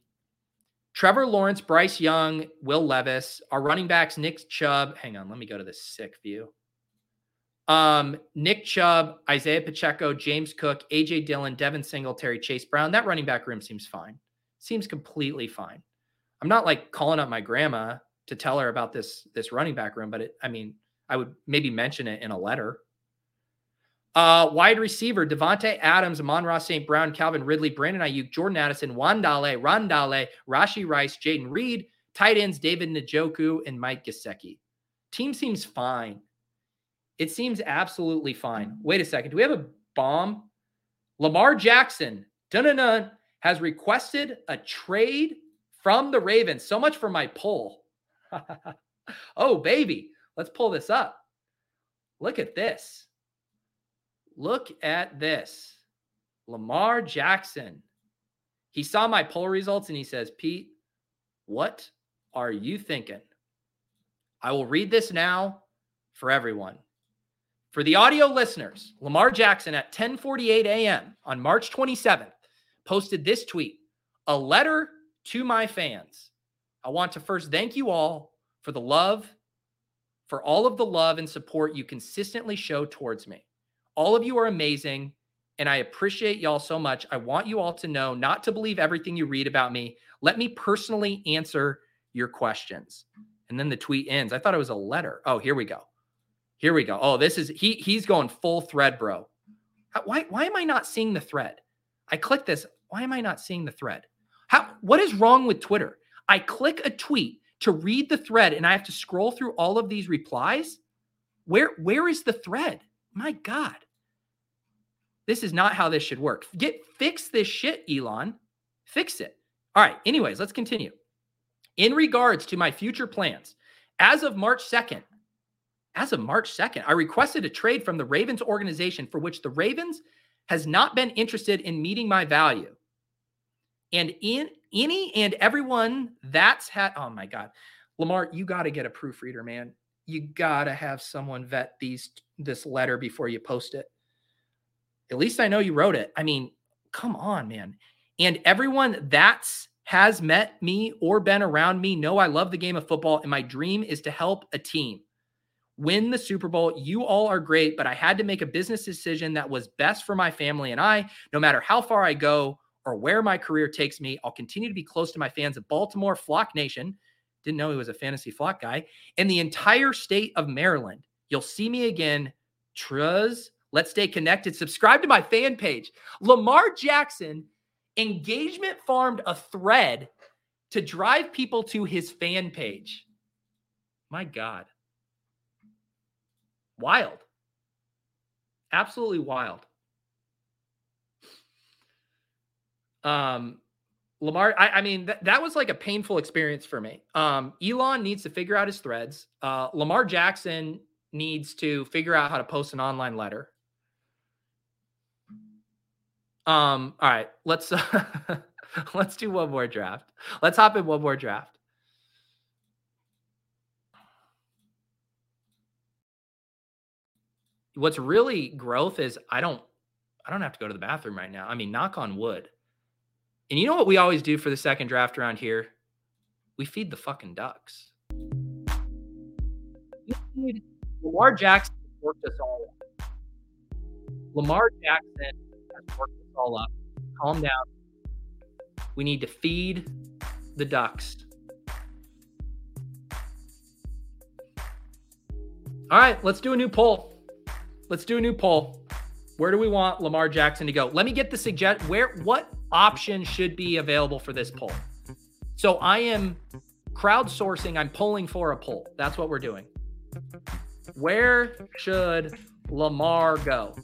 Trevor Lawrence, Bryce Young, Will Levis, our running backs, Nick Chubb. Hang on, let me go to the sick view. Um, Nick Chubb, Isaiah Pacheco, James Cook, AJ Dillon, Devin Singletary, Chase Brown. That running back room seems fine. Seems completely fine. I'm not like calling up my grandma to tell her about this this running back room, but it, I mean, I would maybe mention it in a letter. Uh, wide receiver, Davante Adams, Amon-Ra St. Brown, Calvin Ridley, Brandon Aiyuk, Jordan Addison, Wandale, Rondale, Rashee Rice, Jayden Reed, tight ends, David Njoku, and Mike Gesicki. Team seems fine. It seems absolutely fine. Wait a second. Do we have a bomb? Lamar Jackson, dun has requested a trade from the Ravens. So much for my poll. oh, baby. Let's pull this up. Look at this. Look at this. Lamar Jackson. He saw my poll results and he says, Pete, what are you thinking? I will read this now for everyone. For the audio listeners, Lamar Jackson at 10:48 a.m. on March 27th posted this tweet, a letter to my fans. I want to first thank you all for the love, for all of the love and support you consistently show towards me. All of you are amazing, and I appreciate y'all so much. I want you all to know not to believe everything you read about me. Let me personally answer your questions. And then the tweet ends. I thought it was a letter. Oh, here we go. Here we go. Oh, this is he he's going full thread, bro. Why why am I not seeing the thread? I click this. Why am I not seeing the thread? How what is wrong with Twitter? I click a tweet to read the thread and I have to scroll through all of these replies. Where where is the thread? My god. This is not how this should work. Get fix this shit, Elon. Fix it. All right, anyways, let's continue. In regards to my future plans, as of March 2nd, as of March 2nd, I requested a trade from the Ravens organization for which the Ravens has not been interested in meeting my value. And in any and everyone that's had, oh my God, Lamar, you got to get a proofreader, man. You got to have someone vet these this letter before you post it. At least I know you wrote it. I mean, come on, man. And everyone that's has met me or been around me know I love the game of football and my dream is to help a team win the Super Bowl. You all are great, but I had to make a business decision that was best for my family and I. No matter how far I go or where my career takes me, I'll continue to be close to my fans of Baltimore, Flock Nation. Didn't know he was a fantasy flock guy, and the entire state of Maryland. You'll see me again. Truz, let's stay connected. Subscribe to my fan page. Lamar Jackson engagement farmed a thread to drive people to his fan page. My God. Wild. Absolutely wild. Um, Lamar, I, I mean, th- that was like a painful experience for me. Um, Elon needs to figure out his threads. Uh, Lamar Jackson needs to figure out how to post an online letter. Um, all right, let's uh, let's do one more draft. Let's hop in one more draft. what's really growth is I don't I don't have to go to the bathroom right now. I mean, knock on wood. And you know what we always do for the second draft around here? We feed the fucking ducks. Lamar Jackson worked us all. Lamar Jackson has worked all up. Calm down. We need to feed the ducks. All right, let's do a new poll. Let's do a new poll. Where do we want Lamar Jackson to go? Let me get the suggest where what option should be available for this poll. So I am crowdsourcing, I'm polling for a poll. That's what we're doing. Where should Lamar go?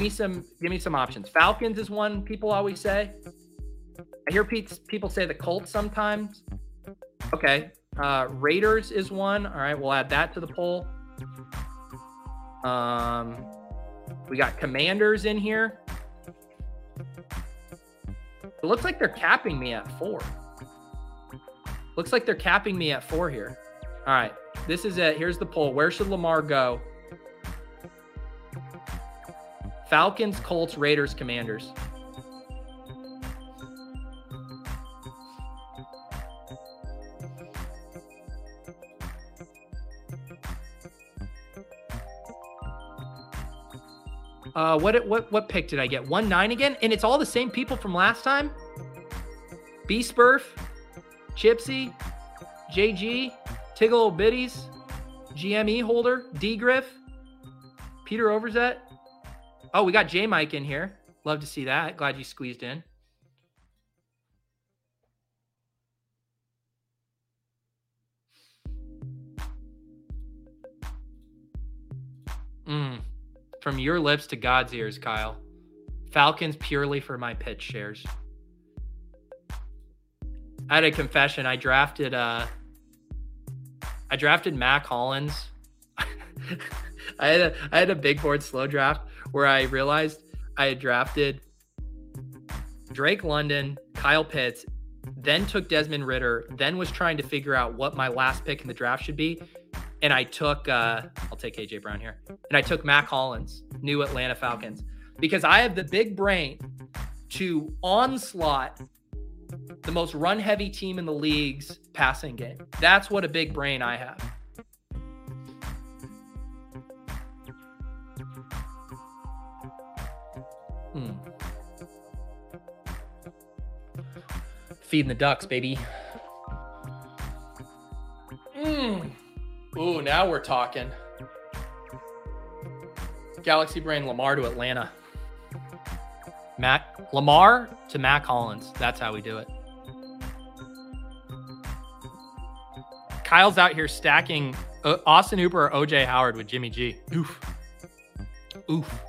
Give me some give me some options. Falcons is one people always say. I hear people say the Colts sometimes. Okay. Uh, Raiders is one. All right, we'll add that to the poll. Um, we got commanders in here. It looks like they're capping me at four. Looks like they're capping me at four here. All right, this is it. Here's the poll. Where should Lamar go? Falcons, Colts, Raiders, Commanders. Uh, what what what pick did I get? One nine again, and it's all the same people from last time. B Spurf, Chipsy, JG, Tiggle Biddies, GME holder, D Griff, Peter Overzet. Oh, we got J Mike in here. Love to see that. Glad you squeezed in. Mm. From your lips to God's ears, Kyle. Falcons purely for my Pitts shares. I had a confession. I drafted uh I drafted Mack Hollins. I had a I had a big board slow draft where I realized I had drafted Drake London, Kyle Pitts, then took Desmond Ridder, then was trying to figure out what my last pick in the draft should be. And I took uh I'll take AJ Brown here. And I took Mack Hollins, new Atlanta Falcons, because I have the big brain to onslaught the most run heavy team in the league's passing game. That's what a big brain I have. Feeding the ducks, baby. Mm. Ooh, now we're talking. Galaxy Brain Lamar to Atlanta. Mac Lamar to Mack Hollins. That's how we do it. Kyle's out here stacking uh, Austin Hooper or OJ Howard with Jimmy G. Oof. Oof.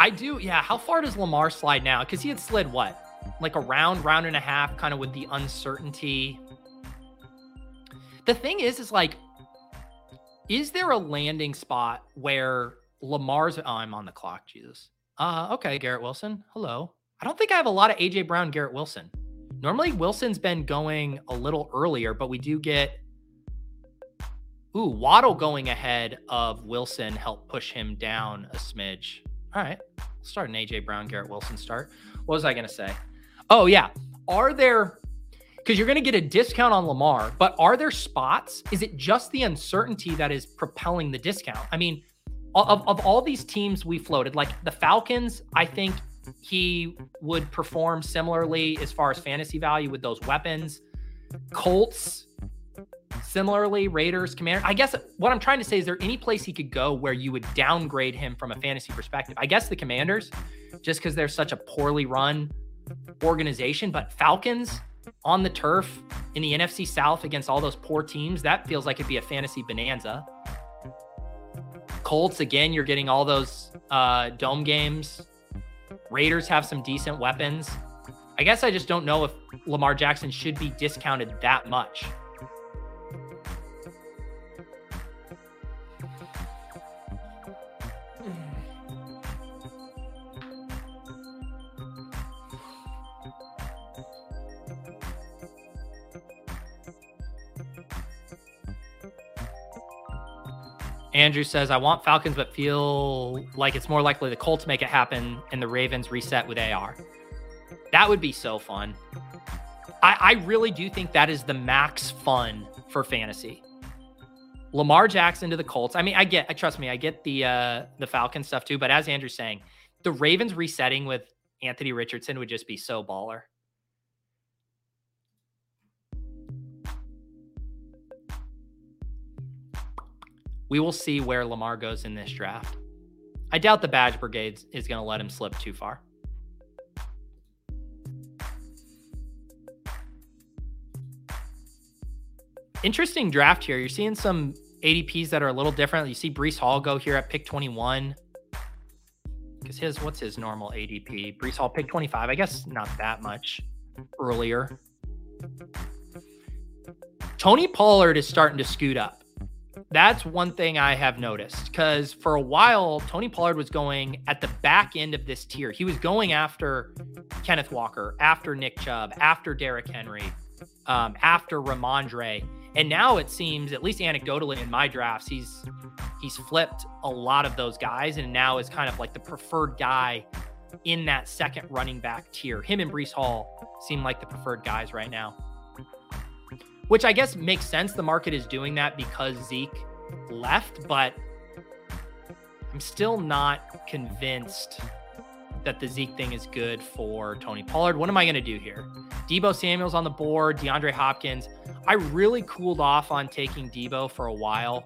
I do, yeah. How far does Lamar slide now? Because he had slid what? Like a round, round and a half, kind of with the uncertainty. The thing is, is like, is there a landing spot where Lamar's oh, I'm on the clock, Jesus. Uh, okay, Garrett Wilson. Hello. I don't think I have a lot of AJ Brown, Garrett Wilson. Normally Wilson's been going a little earlier, but we do get Ooh, Waddle going ahead of Wilson helped push him down a smidge. All right. Start an AJ Brown, Garrett Wilson start. What was I going to say? Oh, yeah. Are there, because you're going to get a discount on Lamar, but are there spots? Is it just the uncertainty that is propelling the discount? I mean, of, of all these teams we floated, like the Falcons, I think he would perform similarly as far as fantasy value with those weapons. Colts, similarly, Raiders, Commander. I guess what I'm trying to say is there any place he could go where you would downgrade him from a fantasy perspective? I guess the Commanders, just because they're such a poorly run organization, but Falcons on the turf in the NFC South against all those poor teams, that feels like it'd be a fantasy bonanza. Colts, again, you're getting all those uh, dome games. Raiders have some decent weapons. I guess I just don't know if Lamar Jackson should be discounted that much. Andrew says, I want Falcons, but feel like it's more likely the Colts make it happen and the Ravens reset with AR. That would be so fun. I, I really do think that is the max fun for fantasy. Lamar Jackson to the Colts. I mean, I get, I trust me, I get the uh the Falcon stuff too. But as Andrew's saying, the Ravens resetting with Anthony Richardson would just be so baller. We will see where Lamar goes in this draft. I doubt the Badge Brigade is going to let him slip too far. Interesting draft here. You're seeing some ADPs that are a little different. You see Breece Hall go here at pick 21. Because his, what's his normal ADP? Breece Hall pick 25. I guess not that much earlier. Tony Pollard is starting to scoot up. That's one thing I have noticed because for a while, Tony Pollard was going at the back end of this tier. He was going after Kenneth Walker, after Nick Chubb, after Derrick Henry, um, after Rhamondre. And now it seems, at least anecdotally in my drafts, he's he's flipped a lot of those guys and now is kind of like the preferred guy in that second running back tier. Him and Breece Hall seem like the preferred guys right now. Which I guess makes sense. The market is doing that because Zeke left, but I'm still not convinced that the Zeke thing is good for Tony Pollard. What am I going to do here? Deebo Samuel's on the board, DeAndre Hopkins. I really cooled off on taking Deebo for a while.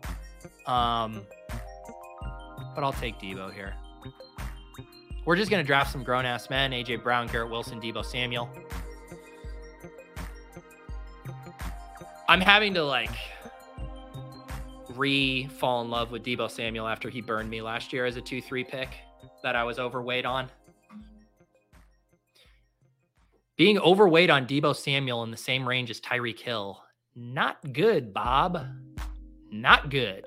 Um, but I'll take Deebo here. We're just going to draft some grown ass men AJ Brown, Garrett Wilson, Deebo Samuel. I'm having to like re fall in love with Deebo Samuel after he burned me last year as a 2 3 pick that I was overweight on. Being overweight on Deebo Samuel in the same range as Tyreek Hill, not good, Bob. Not good.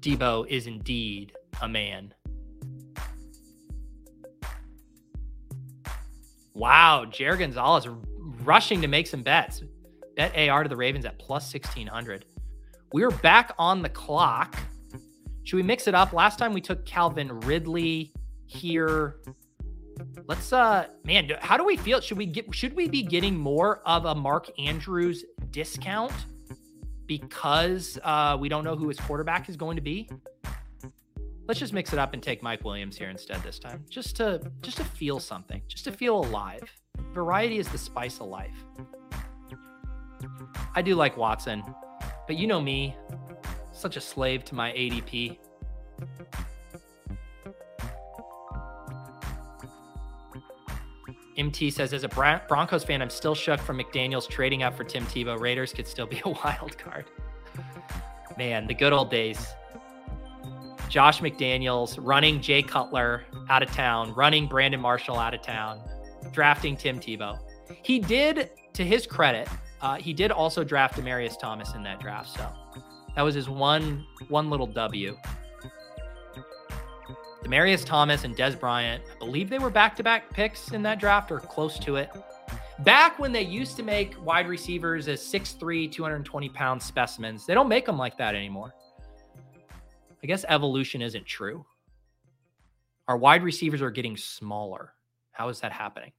Deebo is indeed a man. Wow, Jared Gonzalez rushing to make some bets. Bet AR to the Ravens at plus 1600. We're back on the clock. Should we mix it up? Last time we took Calvin Ridley here. Let's uh man, how do we feel? Should we get should we be getting more of a Mark Andrews discount because uh we don't know who his quarterback is going to be? Let's just mix it up and take Mike Williams here instead this time. Just to just to feel something, just to feel alive. Variety is the spice of life. I do like Watson, but you know me, such a slave to my ADP. MT says, as a Broncos fan, I'm still shook from McDaniels trading up for Tim Tebow. Raiders could still be a wild card. Man, the good old days. Josh McDaniels running Jay Cutler out of town, running Brandon Marshall out of town, drafting Tim Tebow. He did, to his credit, uh, he did also draft Demaryius Thomas in that draft. So that was his one one little W. Demaryius Thomas and Dez Bryant, I believe they were back-to-back picks in that draft or close to it. Back when they used to make wide receivers as 6'3, 220 pound specimens, they don't make them like that anymore. I guess evolution isn't true. Our wide receivers are getting smaller. How is that happening?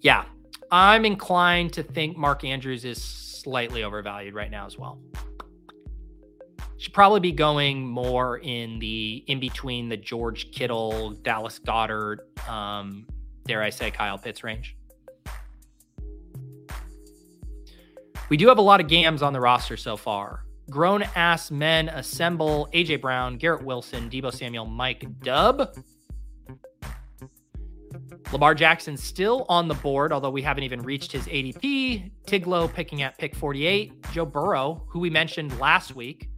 Yeah, I'm inclined to think Mark Andrews is slightly overvalued right now as well. Should probably be going more in the in between the George Kittle, Dallas Goedert, um, dare I say Kyle Pitts range. We do have a lot of gams on the roster so far. Grown ass men assemble AJ Brown, Garrett Wilson, Deebo Samuel, Mike Dubb. Lamar Jackson still on the board, although we haven't even reached his ADP. Tiglo picking at pick 48. Joe Burrow, who we mentioned last week,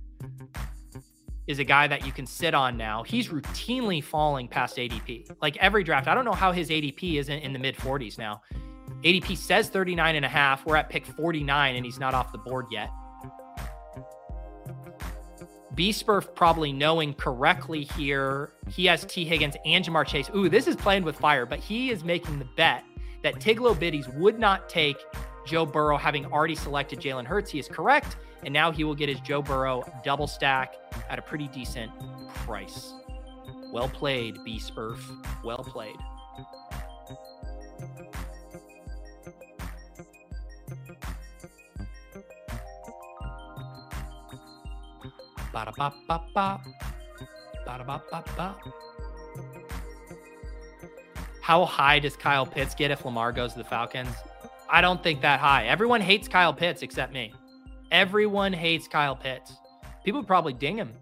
is a guy that you can sit on now. He's routinely falling past ADP. Like every draft, I don't know how his ADP isn't in the mid 40s now. ADP says 39 and a half. We're at pick 49 and he's not off the board yet. B Spurf probably knowing correctly here. He has T. Higgins and Ja'Marr Chase. Ooh, this is playing with fire, but he is making the bet that Tiglo Biddies would not take Joe Burrow having already selected Jalen Hurts. He is correct. And now he will get his Joe Burrow double stack at a pretty decent price. Well played, B Spurf. Well played. How high does Kyle Pitts get if Lamar goes to the Falcons? I don't think that high. Everyone hates Kyle Pitts except me. Everyone hates Kyle Pitts. People would probably ding him.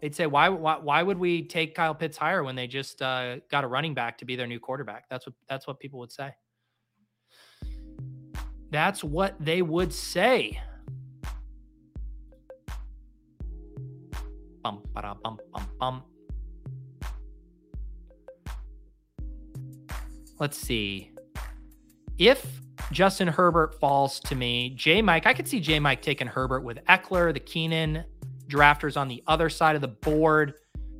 They'd say, why, why, why would we take Kyle Pitts higher when they just uh, got a running back to be their new quarterback? That's what that's what people would say. That's what they would say. Bum, ba bum, bum, bum. let's see. If Justin Herbert falls to me, J Mike, I could see J Mike taking Herbert with Ekeler, the Keenan drafters on the other side of the board.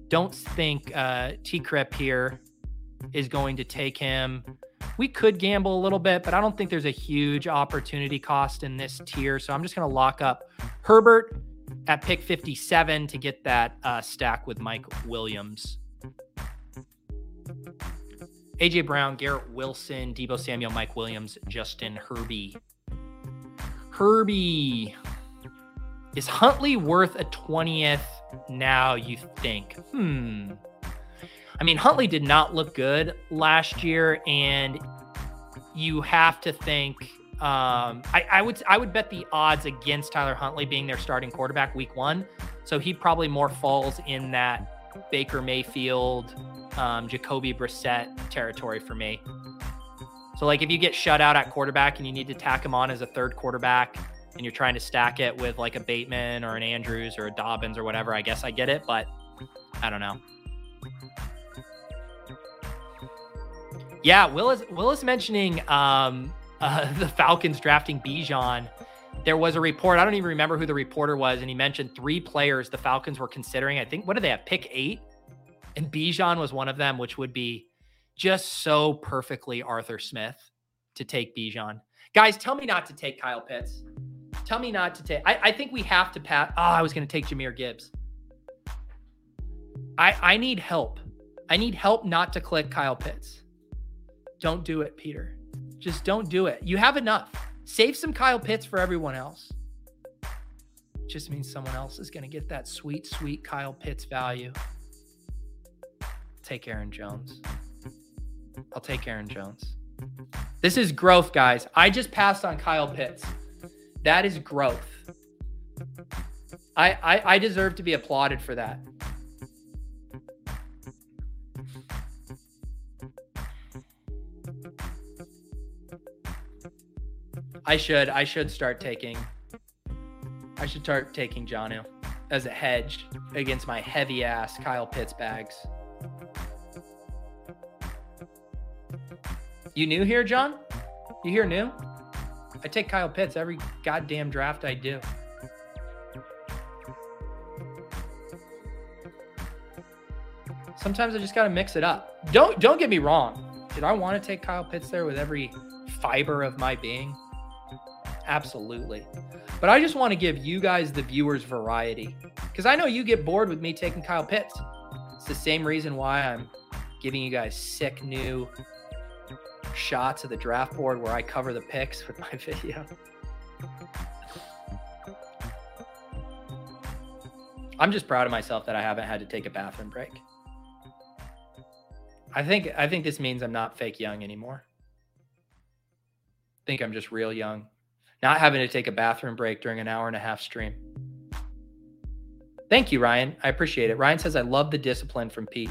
Don't think uh, T Crip here is going to take him. We could gamble a little bit, but I don't think there's a huge opportunity cost in this tier. So I'm just going to lock up Herbert at pick 57 to get that uh, stack with Mike Williams. AJ Brown, Garrett Wilson, Deebo Samuel, Mike Williams, Justin Herbie. Herbie. Is Huntley worth a 20th now, you think? Hmm. I mean, Huntley did not look good last year, and you have to think. Um, I, I would I would bet the odds against Tyler Huntley being their starting quarterback week one. So he probably more falls in that Baker Mayfield, um, Jacoby Brissett territory for me. So like if you get shut out at quarterback and you need to tack him on as a third quarterback and you're trying to stack it with like a Bateman or an Andrews or a Dobbins or whatever, I guess I get it, but I don't know. Yeah, Willis Willis mentioning um, uh, the Falcons drafting Bijan. There was a report. I don't even remember who the reporter was, and he mentioned three players the Falcons were considering. I think what do they have? Pick eight, and Bijan was one of them, which would be just so perfectly Arthur Smith to take Bijan. Guys, tell me not to take Kyle Pitts. Tell me not to take. I, I think we have to pat. Oh, I was going to take Jahmyr Gibbs. I I need help. I need help not to click Kyle Pitts. Don't do it, Peter. Just don't do it. You have enough. Save some Kyle Pitts for everyone else. Just means someone else is going to get that sweet, sweet Kyle Pitts value. Take Aaron Jones. I'll take Aaron Jones. This is growth, guys. I just passed on Kyle Pitts. That is growth. I, I, I deserve to be applauded for that. I should I should start taking I should start taking Jonnu as a hedge against my heavy ass Kyle Pitts bags. You new here, John? You here new? I take Kyle Pitts every goddamn draft I do. Sometimes I just gotta mix it up. Don't don't get me wrong. Did I want to take Kyle Pitts there with every fiber of my being? Absolutely. But I just want to give you guys, the viewers, variety because I know you get bored with me taking Kyle Pitts. It's the same reason why I'm giving you guys sick new shots of the draft board where I cover the picks with my video. I'm just proud of myself that I haven't had to take a bathroom break. I think I think this means I'm not fake young anymore. I think I'm just real young not having to take a bathroom break during an hour and a half stream. Thank you, Ryan. I appreciate it. Ryan says, I love the discipline from Pete.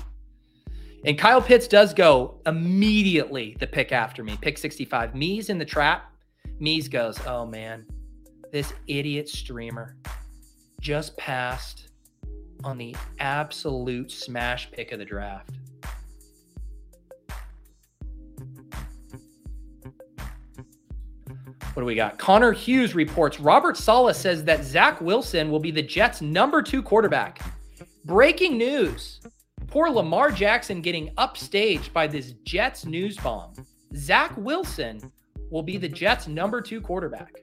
And Kyle Pitts does go immediately the pick after me, pick 65. Me's in the trap. Mees goes, oh man, this idiot streamer just passed on the absolute smash pick of the draft. What do we got? Connor Hughes reports Robert Saleh says that Zach Wilson will be the Jets' number two quarterback. Breaking news. Poor Lamar Jackson getting upstaged by this Jets news bomb. Zach Wilson will be the Jets' number two quarterback.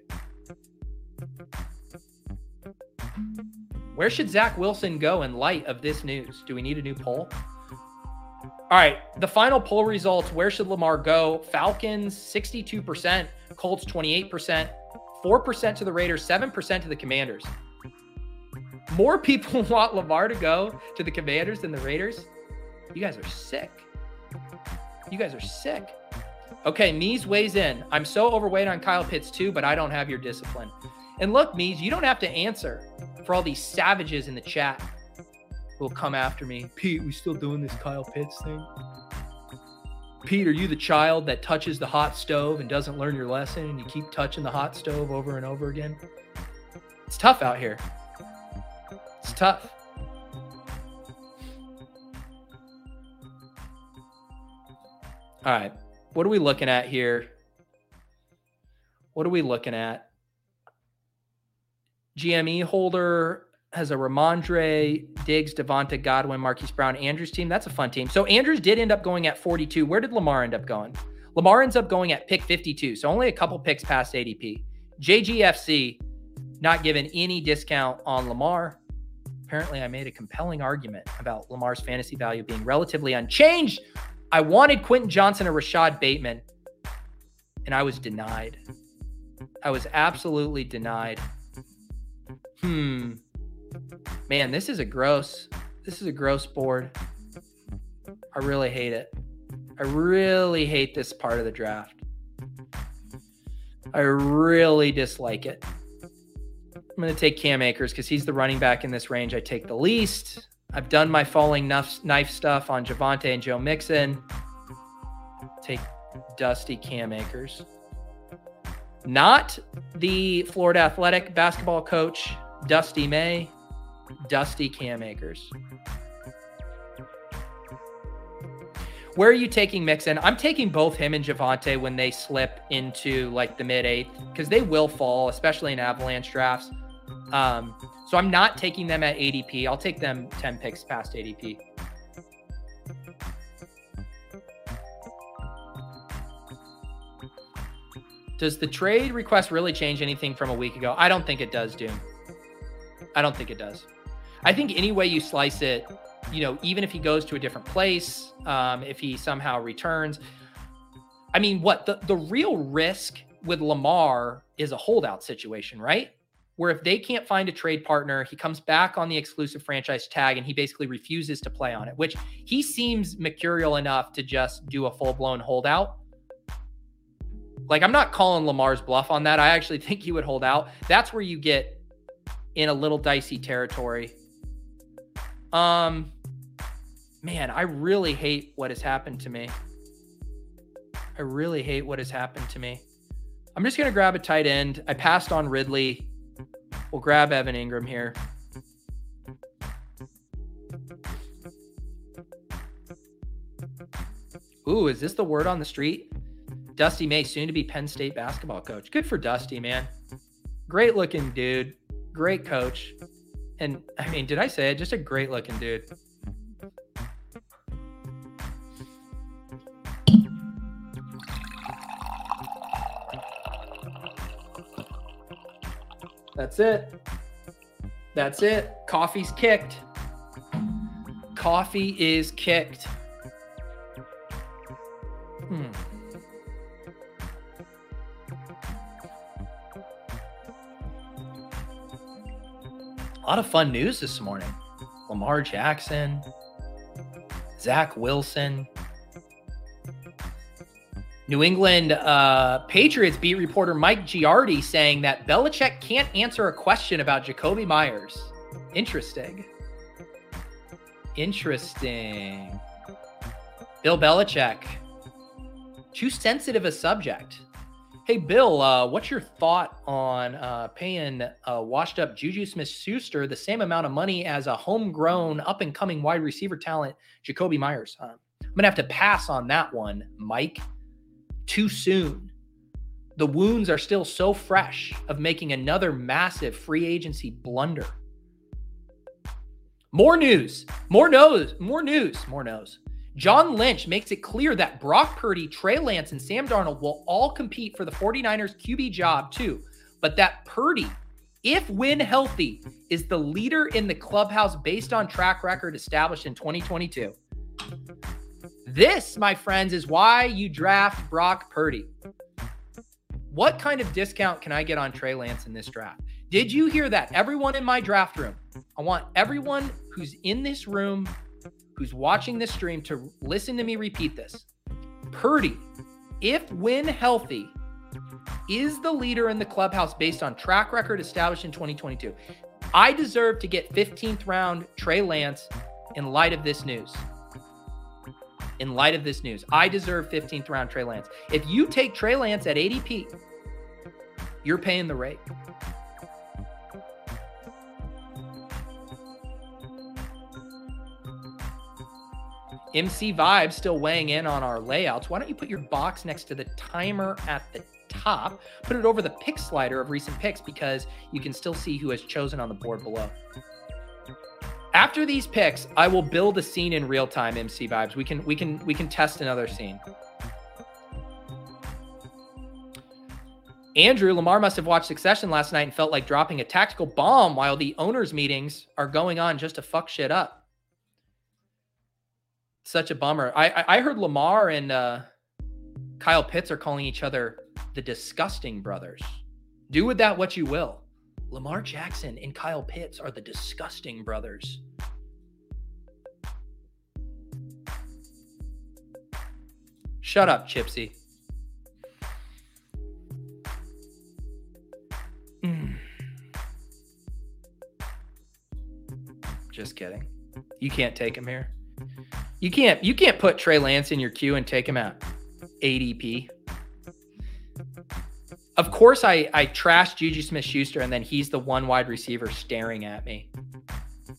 Where should Zach Wilson go in light of this news? Do we need a new poll? All right, the final poll results. Where should Lamar go? Falcons, 62%. Colts 28%, 4% to the Raiders, 7% to the Commanders. More people want Lamar to go to the Commanders than the Raiders. You guys are sick. You guys are sick. Okay, Mees weighs in. I'm so overweight on Kyle Pitts too, but I don't have your discipline. And look, Mees, you don't have to answer for all these savages in the chat will come after me. Pete, we still doing this Kyle Pitts thing? Pete, are you the child that touches the hot stove and doesn't learn your lesson and you keep touching the hot stove over and over again? It's tough out here. It's tough. All right. What are we looking at here? What are we looking at? GME holder has a Rhamondre, Diggs, Devonta, Godwin, Marquise Brown, Andrews team. That's a fun team. So Andrews did end up going at 42. Where did Lamar end up going? Lamar ends up going at pick 52. So only a couple picks past ADP. JGFC not given any discount on Lamar. Apparently, I made a compelling argument about Lamar's fantasy value being relatively unchanged. I wanted Quentin Johnston or Rashod Bateman, and I was denied. I was absolutely denied. Hmm. Man, this is a gross. This is a gross board. I really hate it. I really hate this part of the draft. I really dislike it. I'm going to take Cam Akers because he's the running back in this range. I take the least. I've done my falling knife stuff on Javonte and Joe Mixon. Take Dusty Cam Akers. Not the Florida Atlantic basketball coach, Dusty May, Dusty Cam Akers. Where are you taking Mixon? I'm taking both him and Javonte when they slip into like the mid eighth because they will fall, especially in avalanche drafts. Um, so I'm not taking them at ADP. I'll take them 10 picks past ADP. Does the trade request really change anything from a week ago? I don't think it does, Doom. I don't think it does. I think any way you slice it, you know, even if he goes to a different place, um, if he somehow returns, I mean, what the, the real risk with Lamar is a holdout situation, right? where if they can't find a trade partner, he comes back on the exclusive franchise tag and he basically refuses to play on it, which he seems mercurial enough to just do a full blown holdout. Like, I'm not calling Lamar's bluff on that. I actually think he would hold out. That's where you get in a little dicey territory. Um, man, I really hate what has happened to me. I really hate what has happened to me. I'm just to grab a tight end. I passed on Ridley. We'll grab Evan Engram here. Ooh, is this the word on the street? Dusty May, soon to be Penn State basketball coach. Good for Dusty, man. Great looking dude. Great coach. And I mean, did I say it? Just a great looking dude. That's it. That's it. Coffee's kicked. Coffee is kicked. Lot of fun news this morning. Lamar Jackson, Zach Wilson, New England uh, Patriots beat reporter Mike Giardi saying that Belichick can't answer a question about Jakobi Meyers. Interesting. Interesting. Bill Belichick. Too sensitive a subject. Hey, Bill, uh, what's your thought on uh, paying uh, washed up Juju Smith Schuster the same amount of money as a homegrown, up and coming wide receiver talent, Jakobi Meyers? I'm going to have to pass on that one, Mike too soon. The wounds are still so fresh of making another massive free agency blunder. More news, more news, more news, more news. John Lynch makes it clear that Brock Purdy, Trey Lance, and Sam Darnold will all compete for the 49ers QB job too, but that Purdy, if when healthy, is the leader in the clubhouse based on track record established in 2022. This, my friends, is why you draft Brock Purdy. What kind of discount can I get on Trey Lance in this draft? Did you hear that? Everyone in my draft room. I want everyone who's in this room, who's watching this stream, to listen to me repeat this. Purdy, if when healthy, is the leader in the clubhouse based on track record established in 2022. I deserve to get 15th round Trey Lance in light of this news in light of this news. I deserve 15th round Trey Lance. If you take Trey Lance at ADP, you're paying the rate. MC Vibe still weighing in on our layouts. Why don't you put your box next to the timer at the top? Put it over the pick slider of recent picks because you can still see who has chosen on the board below. After these picks, I will build a scene in real time, MC Vibes. We can we can we can test another scene. Andrew Lamar must have watched Succession last night and felt like dropping a tactical bomb while the owners' meetings are going on just to fuck shit up such a bummer. I I, heard Lamar and uh, Kyle Pitts are calling each other the disgusting brothers. Do with that what you will. Lamar Jackson and Kyle Pitts are the disgusting brothers. Shut up, Chipsy. Mm. Just kidding. You can't take him here. You can't you can't put Trey Lance in your queue and take him out ADP. Of course, I I trashed Juju Smith Schuster, and then he's the one wide receiver staring at me.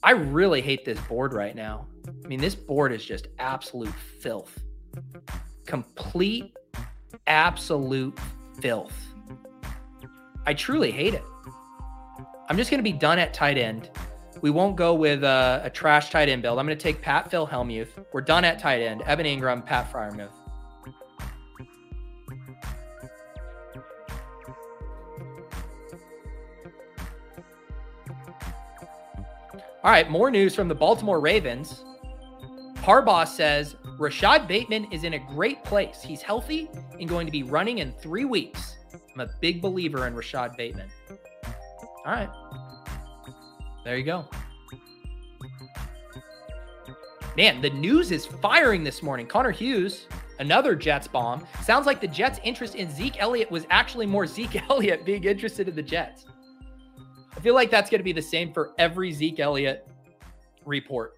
I really hate this board right now. I mean, this board is just absolute filth. Complete, absolute filth. I truly hate it. I'm just going to be done at tight end. We won't go with a, a trash tight end build. I'm going to take Pat Phil Hellmuth. We're done at tight end. Evan Engram, Pat Freiermuth. All right, more news from the Baltimore Ravens. Harbaugh says Rashod Bateman is in a great place. He's healthy and going to be running in three weeks. I'm a big believer in Rashod Bateman. All right. There you go. Man, the news is firing this morning. Connor Hughes, another Jets bomb. Sounds like the Jets' interest in Zeke Elliott was actually more Zeke Elliott being interested in the Jets. I feel like that's going to be the same for every Zeke Elliott report.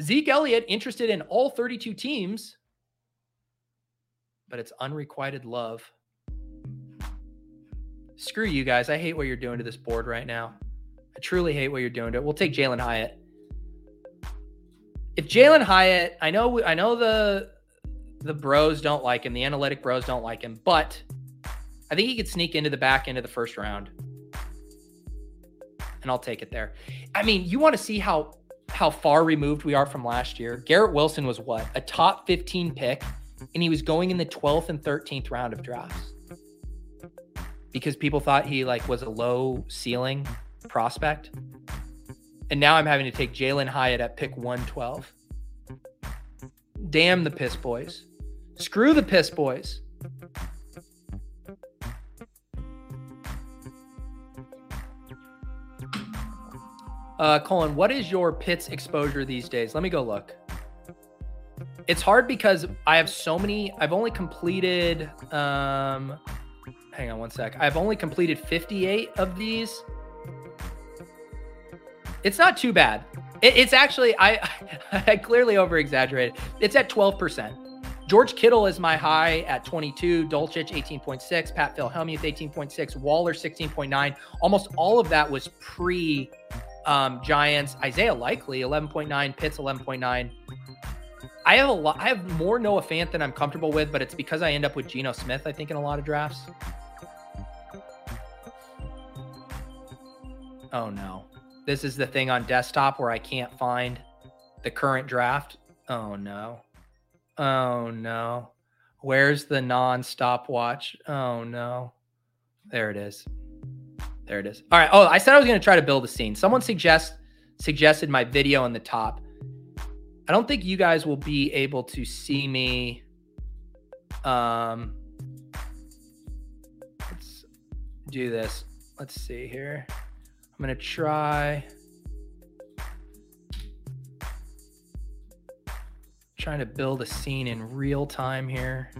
Zeke Elliott interested in all 32 teams, but it's unrequited love. Screw you guys. I hate what you're doing to this board right now. I truly hate what you're doing to it. We'll take Jalin Hyatt. If Jalin Hyatt, I know, I know the the bros don't like him, the analytic bros don't like him, but I think he could sneak into the back end of the first round, and I'll take it there. I mean, you want to see how how far removed we are from last year. Garrett Wilson was what a top 15 pick, and he was going in the 12th and 13th round of drafts because people thought he like was a low ceiling prospect. And now I'm having to take Jalin Hyatt at pick 112. Damn the Piss Boys. Screw the Piss Boys. Uh, Colin, what is your Pitts exposure these days? Let me go look. It's hard because I have so many. I've only completed. Um, hang on one sec. I've only completed 58 of these it's not too bad. It, it's actually I I clearly over exaggerated. It's at 12%. George Kittle is my high at 22, Dulcich 18.6, Pat Phil Hellmuth 18.6, Waller 16.9. Almost all of that was pre um, Giants. Isaiah Likely 11.9, Pitts 11.9. I have a lot. I have more Noah Fant than I'm comfortable with, but it's because I end up with Geno Smith. I think in a lot of drafts. Oh no. This is the thing on desktop where I can't find the current draft. Oh no. Oh no. Where's the non-stopwatch? Oh no. There it is. There it is. All right. Oh, I said I was going to try to build a scene. Someone suggest suggested my video in the top. I don't think you guys will be able to see me. Um, let's do this. Let's see here. I'm going to try. Trying to build a scene in real time here.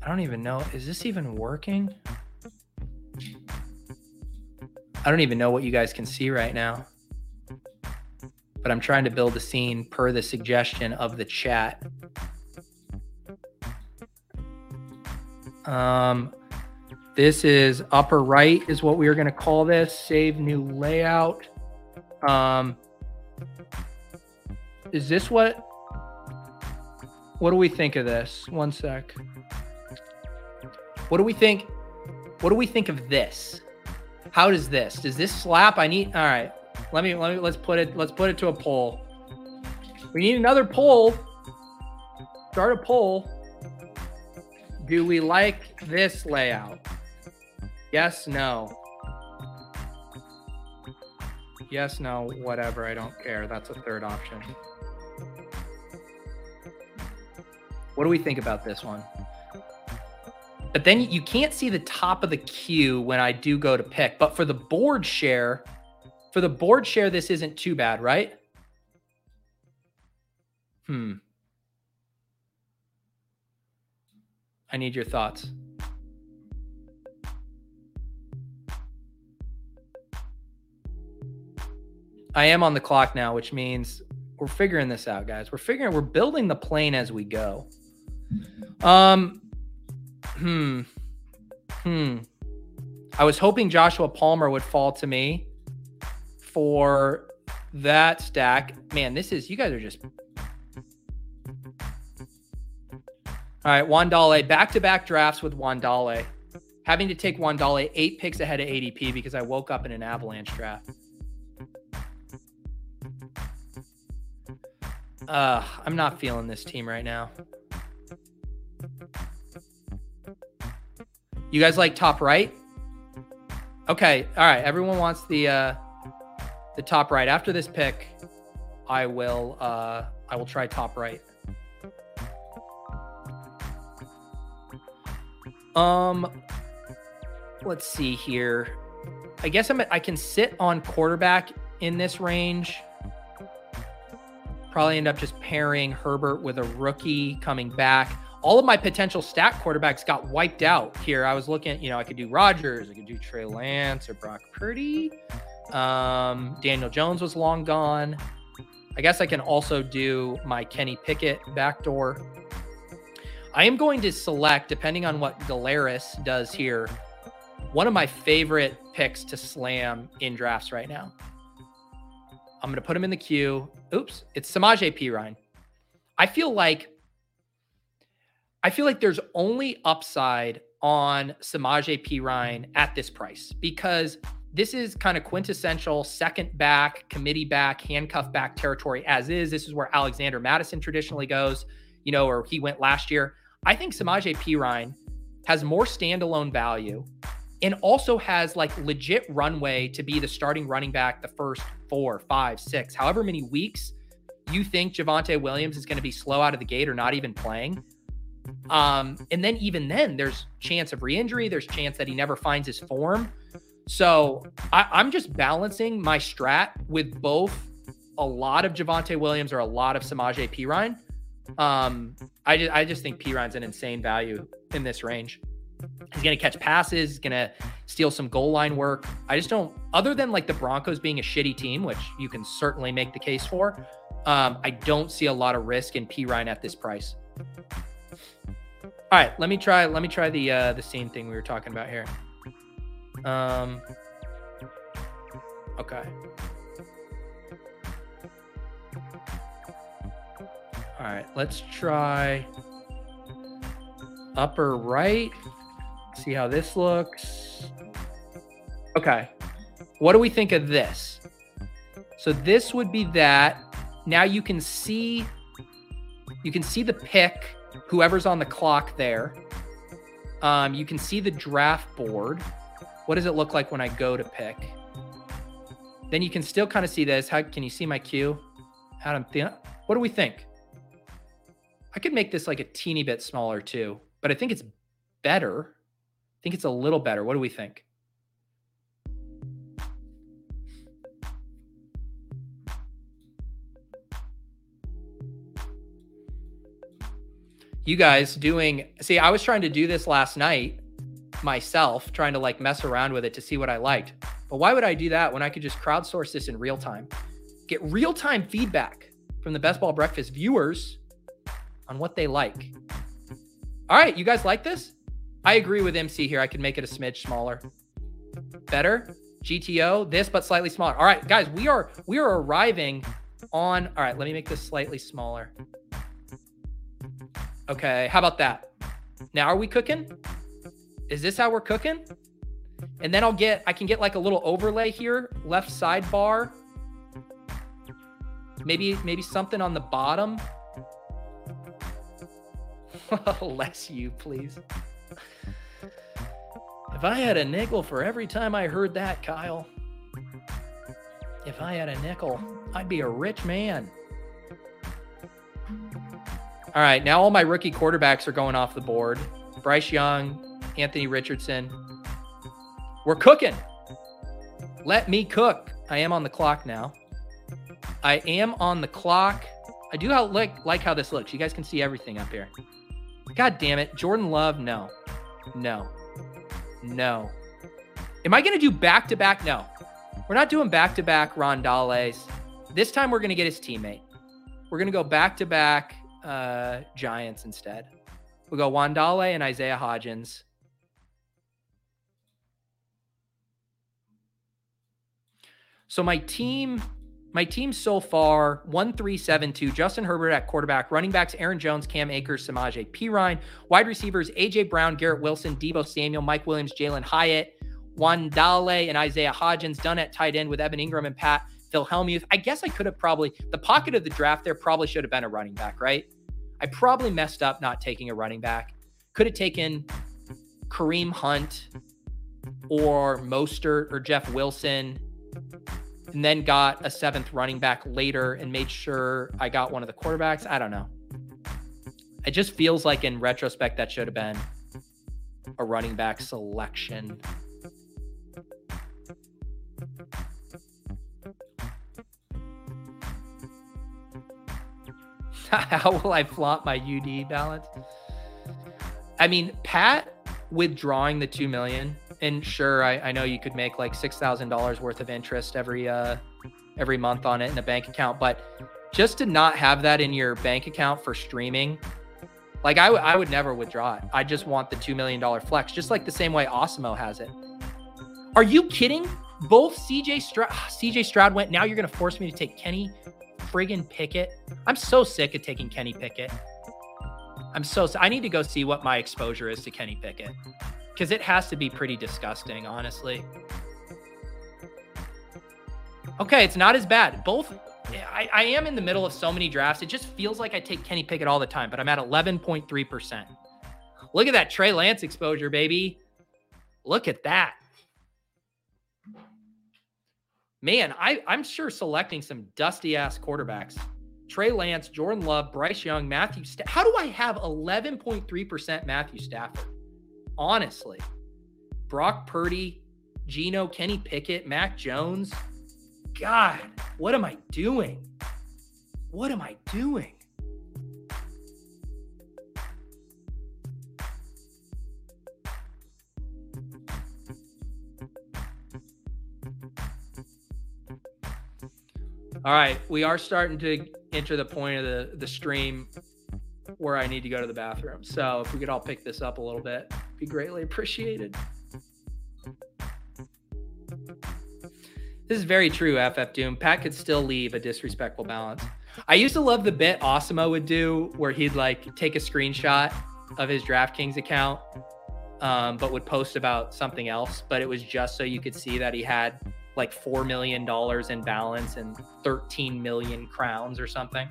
I don't even know. Is this even working? I don't even know what you guys can see right now. But I'm trying to build a scene per the suggestion of the chat. Um, This is upper right is what we are going to call this. Save new layout. Um, is this what? What do we think of this? One sec. What do we think? What do we think of this? How does this? Does this slap? I need. All right. Let me. Let me. Let's put it. Let's put it to a poll. We need another poll. Start a poll. Do we like this layout? Yes, no. Yes, no, whatever. I don't care. That's a third option. What do we think about this one? But then you can't see the top of the queue when I do go to pick. But for the board share, for the board share, this isn't too bad, right? Hmm. I need your thoughts. I am on the clock now, which means we're figuring this out, guys. We're figuring we're building the plane as we go. Um hmm. Hmm. I was hoping Joshua Palmer would fall to me for that stack. Man, this is you guys are just All right, Wan'Dale, back to back drafts with Wan'Dale. Having to take Wan'Dale eight picks ahead of ADP because I woke up in an avalanche draft. Uh, I'm not feeling this team right now. You guys like top right? Okay, all right. Everyone wants the uh the top right. After this pick, I will uh I will try top right. Um, let's see here. I guess I'm I can sit on quarterback in this range. Probably end up just pairing Herbert with a rookie coming back. All of my potential stack quarterbacks got wiped out here. I was looking you know, I could do Rodgers, I could do Trey Lance or Brock Purdy. Um, Daniel Jones was long gone. I guess I can also do my Kenny Pickett backdoor. I am going to select, depending on what Galeris does here, one of my favorite picks to slam in drafts right now. I'm going to put him in the queue. Oops, it's Samaje Perine. I feel like I feel like there's only upside on Samaje Perine at this price because this is kind of quintessential second back, committee back, handcuff back territory as is. This is where Alexander Mattison traditionally goes, you know, or he went last year. I think Samaje Perine has more standalone value and also has like legit runway to be the starting running back the first four, five, six, however many weeks you think Javonte Williams is going to be slow out of the gate or not even playing. Um, and then even then, there's chance of re-injury. There's chance that he never finds his form. So I, I'm just balancing my strat with both a lot of Javonte Williams or a lot of Samaje Perine. Um, I just I just think Perine's an insane value in this range. He's going to catch passes. Going to steal some goal line work. I just don't, other than like the Broncos being a shitty team, which you can certainly make the case for, um, I don't see a lot of risk in Perine at this price. All right, let me try. Let me try the uh, the same thing we were talking about here. Um. Okay. All right, let's try upper right. See how this looks. Okay. What do we think of this? So this would be that. Now you can see you can see the pick, whoever's on the clock there. Um, you can see the draft board. What does it look like when I go to pick? Then you can still kind of see this. How can you see my queue? Adam, what do we think? I could make this like a teeny bit smaller too, but I think it's better. I think it's a little better. What do we think? You guys doing, see, I was trying to do this last night myself, trying to like mess around with it to see what I liked. But why would I do that when I could just crowdsource this in real time? Get real time feedback from the Best Ball Breakfast viewers on what they like. All right, you guys like this? I agree with MC here. I can make it a smidge smaller. Better. GTO, this but slightly smaller. All right, guys, we are we are arriving on. All right, let me make this slightly smaller. Okay, how about that? Now are we cooking? Is this how we're cooking? And then I'll get I can get like a little overlay here, left sidebar. Maybe maybe something on the bottom. Less you, please. If I had a nickel for every time I heard that, Kyle, if I had a nickel, I'd be a rich man. All right, now all my rookie quarterbacks are going off the board. Bryce Young, Anthony Richardson. We're cooking. Let me cook. I am on the clock now. I am on the clock. I do like like how this looks. You guys can see everything up here. God damn it, Jordan Love. No, no. No. Am I going to do back to back? No. We're not doing back to back Rondales. This time we're going to get his teammate. We're going to go back to back Giants instead. We'll go Wan'Dale and Isaiah Hodgins. So my team my team so far, 1-3-7-2, Justin Herbert at quarterback, running backs Aaron Jones, Cam Akers, Samaje Perine, wide receivers AJ Brown, Garrett Wilson, Deebo Samuel, Mike Williams, Jalin Hyatt, Wan'Dale, and Isaiah Hodgins, done at tight end with Evan Engram and Pat Phil Freiermuth. I guess I could have probably, the pocket of the draft there probably should have been a running back, right? I probably messed up not taking a running back. Could have taken Kareem Hunt or Mostert or Jeff Wilson and then got a seventh running back later and made sure I got one of the quarterbacks. I don't know. It just feels like in retrospect that should have been a running back selection. How will I flaunt my UD balance? I mean, Pat withdrawing the two million and sure, I, I know you could make like six thousand dollars worth of interest every uh every month on it in a bank account, but just to not have that in your bank account for streaming, like I, w- I would never withdraw it. I just want the two million dollar flex, just like the same way Osimo has it. Are you kidding? Both CJ Stroud, CJ Stroud went. Now you're gonna force me to take Kenny friggin' Pickett. I'm so sick of taking Kenny Pickett. I'm so I need to go see what my exposure is to Kenny Pickett because it has to be pretty disgusting, honestly. Okay, it's not as bad. Both, I, I, am in the middle of so many drafts. It just feels like I take Kenny Pickett all the time, but I'm at 11.3%. Look at that Trey Lance exposure, baby. Look at that. Man, I, I'm sure selecting some dusty ass quarterbacks. Trey Lance, Jordan Love, Bryce Young, Matthew. Sta- How do I have 11.3% Matthew Stafford? Honestly. Brock Purdy, Geno, Kenny Pickett, Mac Jones. God, what am I doing? What am I doing? All right, we are starting to enter the point of the, the stream where I need to go to the bathroom. So if we could all pick this up a little bit, be greatly appreciated. This is very true, FF Doom. Pat could still leave a disrespectful balance. I used to love the bit Osimo would do where he'd like take a screenshot of his DraftKings account, um, but would post about something else. But it was just so you could see that he had like $4 million in balance and 13 million crowns or something.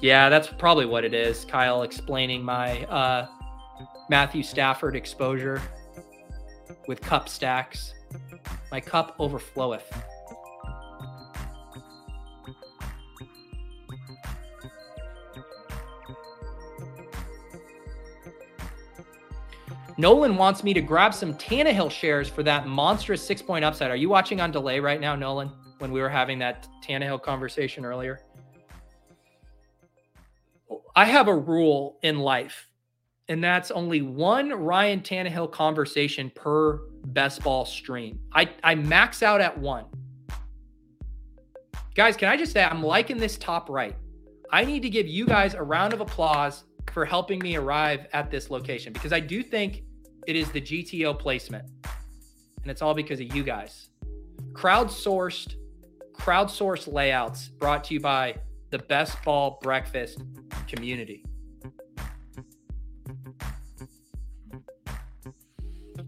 Yeah, that's probably what it is. Kyle explaining my uh, Matthew Stafford exposure with cup stacks. My cup overfloweth. Nolan wants me to grab some Tannehill shares for that monstrous six point upside. Are you watching on delay right now, Nolan, when we were having that Tannehill conversation earlier? I have a rule in life, and that's only one Ryan Tannehill conversation per best ball stream. I, I max out at one. Guys, can I just say I'm liking this top right? I need to give you guys a round of applause for helping me arrive at this location because I do think it is the GTO placement. And it's all because of you guys. Crowdsourced, crowdsourced layouts brought to you by the Best Ball Breakfast community.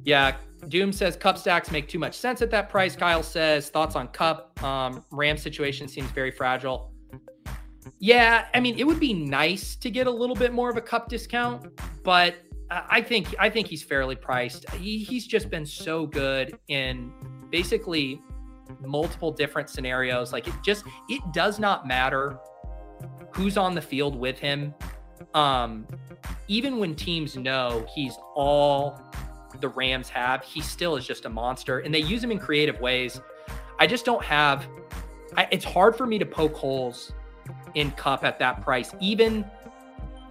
Yeah, Doom says Kupp stacks make too much sense at that price. Kyle says thoughts on Kupp. Um, Ram situation seems very fragile. Yeah, I mean, it would be nice to get a little bit more of a Kupp discount, but I think I think he's fairly priced. He, he's just been so good in basically multiple different scenarios. Like it just it does not matter who's on the field with him. Um, even when teams know he's all the Rams have, he still is just a monster, and they use him in creative ways. I just don't have. I, it's hard for me to poke holes in Kupp at that price, even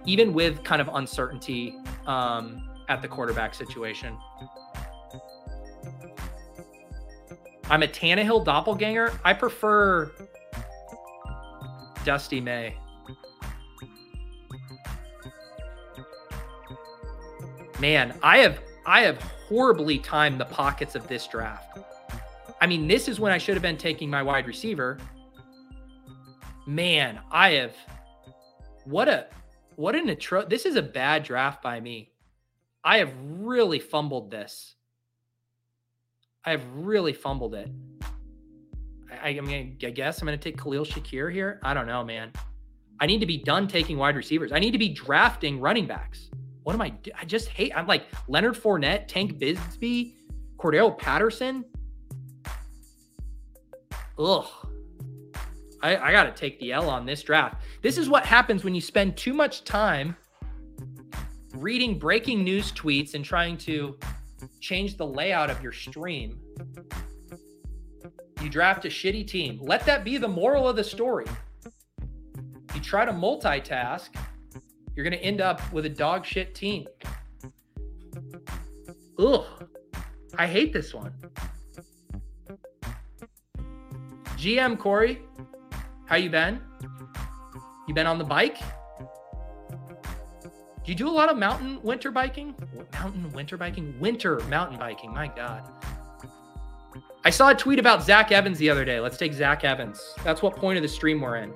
even with kind of uncertainty um, at the quarterback situation. I'm a Tannehill doppelganger. I prefer Dusty May. Man, I have I have horribly timed the pockets of this draft. I mean, this is when I should have been taking my wide receiver. Man, I have what a what an atro this is a bad draft by me. I have really fumbled this. I have really fumbled it. I, I mean, I guess I'm going to take Khalil Shakir here. I don't know, man. I need to be done taking wide receivers. I need to be drafting running backs. What am I? I just hate. I'm like Leonard Fournette, Tank Bigsby, Cordarrelle Patterson. Ugh. I, I got to take the L on this draft. This is what happens when you spend too much time reading breaking news tweets and trying to change the layout of your stream. You draft a shitty team. Let that be the moral of the story. You try to multitask, you're going to end up with a dog shit team. Ugh. I hate this one. GM Corey, how you been? You been on the bike? Do you do a lot of mountain winter biking? Mountain winter biking? Winter mountain biking. My God. I saw a tweet about Zach Evans the other day. Let's take Zach Evans. That's what point of the stream we're in.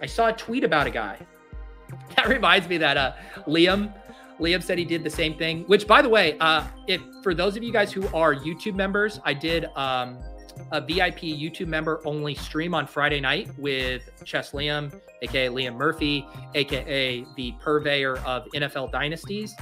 I saw a tweet about a guy. That reminds me that uh, Liam, Liam said he did the same thing. Which, by the way, uh, if for those of you guys who are YouTube members, I did um, a VIP YouTube member only stream on Friday night with Chess Liam, aka Liam Murphy, aka the purveyor of NFL dynasties.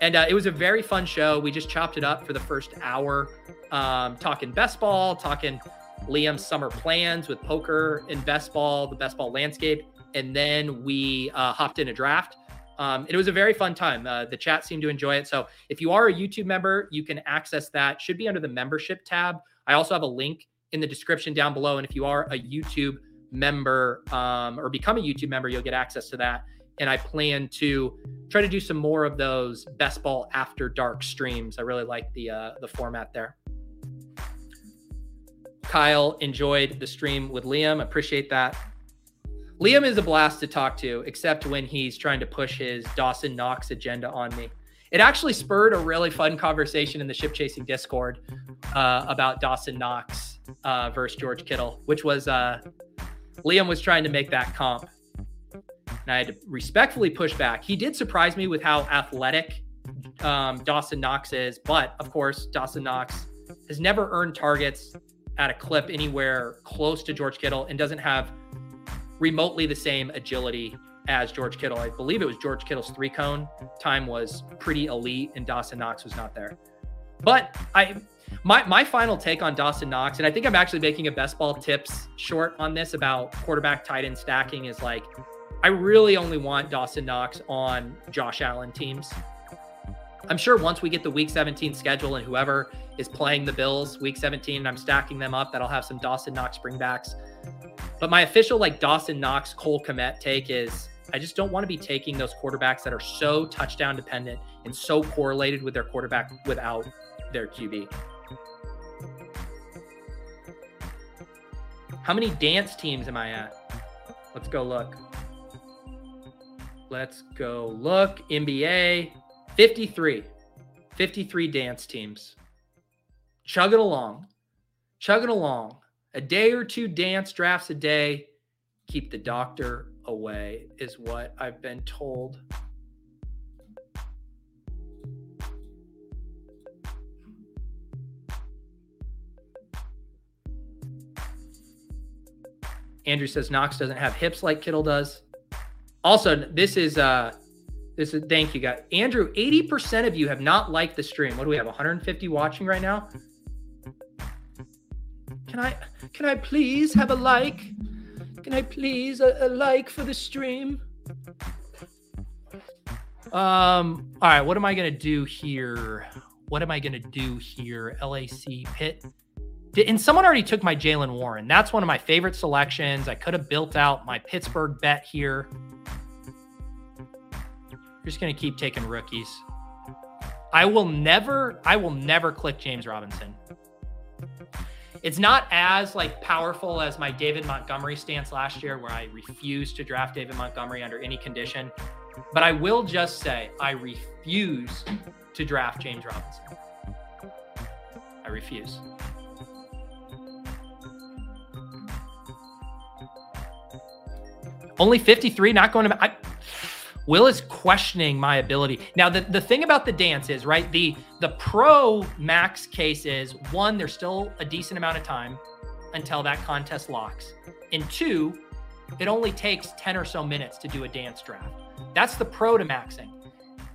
And uh, it was a very fun show. We just chopped it up for the first hour, um, talking best ball, talking Liam's summer plans with poker and best ball, the best ball landscape. And then we uh, hopped in a draft. Um, it was a very fun time. Uh, the chat seemed to enjoy it. So if you are a YouTube member, you can access that. Should be under the membership tab. I also have a link in the description down below. And if you are a YouTube member um, or become a YouTube member, you'll get access to that. And I plan to try to do some more of those best ball after dark streams. I really like the uh, the format there. Kyle enjoyed the stream with Liam. Appreciate that. Liam is a blast to talk to, except when he's trying to push his Dawson Knox agenda on me. It actually spurred a really fun conversation in the ship chasing Discord uh, about Dawson Knox uh, versus George Kittle, which was uh, Liam was trying to make that comp. And I had to respectfully push back. He did surprise me with how athletic um, Dawson Knox is, but of course, Dawson Knox has never earned targets at a clip anywhere close to George Kittle and doesn't have remotely the same agility as George Kittle. I believe it was George Kittle's three cone time was pretty elite, and Dawson Knox was not there. But I my my final take on Dawson Knox, and I think I'm actually making a best ball tips short on this about quarterback tight end stacking is like I really only want Dawson Knox on Josh Allen teams. I'm sure once we get the week 17 schedule and whoever is playing the Bills week 17 and I'm stacking them up, that I'll have some Dawson Knox bringbacks. But my official like Dawson Knox Cole Kmet take is I just don't want to be taking those quarterbacks that are so touchdown dependent and so correlated with their quarterback without their QB. How many dance teams am I at? Let's go look. Let's go look. NBA 53. 53 dance teams. Chugging along. Chugging along. A day or two dance drafts a day. Keep the doctor away, is what I've been told. Andrew says Knox doesn't have hips like Kittle does. Also, this is uh this is thank you guys. Andrew, 80% of you have not liked the stream. What do we have? 150 watching right now? Can I can I please have a like? Can I please a, a like for the stream? Um, all right, what am I gonna do here? What am I gonna do here? LAC Pitt. Did, and someone already took my Jaylen Warren. That's one of my favorite selections. I could have built out my Pittsburgh bet here. You're just gonna keep taking rookies. I will never, I will never click James Robinson. It's not as like powerful as my David Montgomery stance last year, where I refused to draft David Montgomery under any condition. But I will just say I refuse to draft James Robinson. I refuse. Only 53, not going to. I, Will is questioning my ability. Now, the, the thing about the dance is, right? The the pro max case is one, there's still a decent amount of time until that contest locks. And two, it only takes 10 or so minutes to do a dance draft. That's the pro to maxing.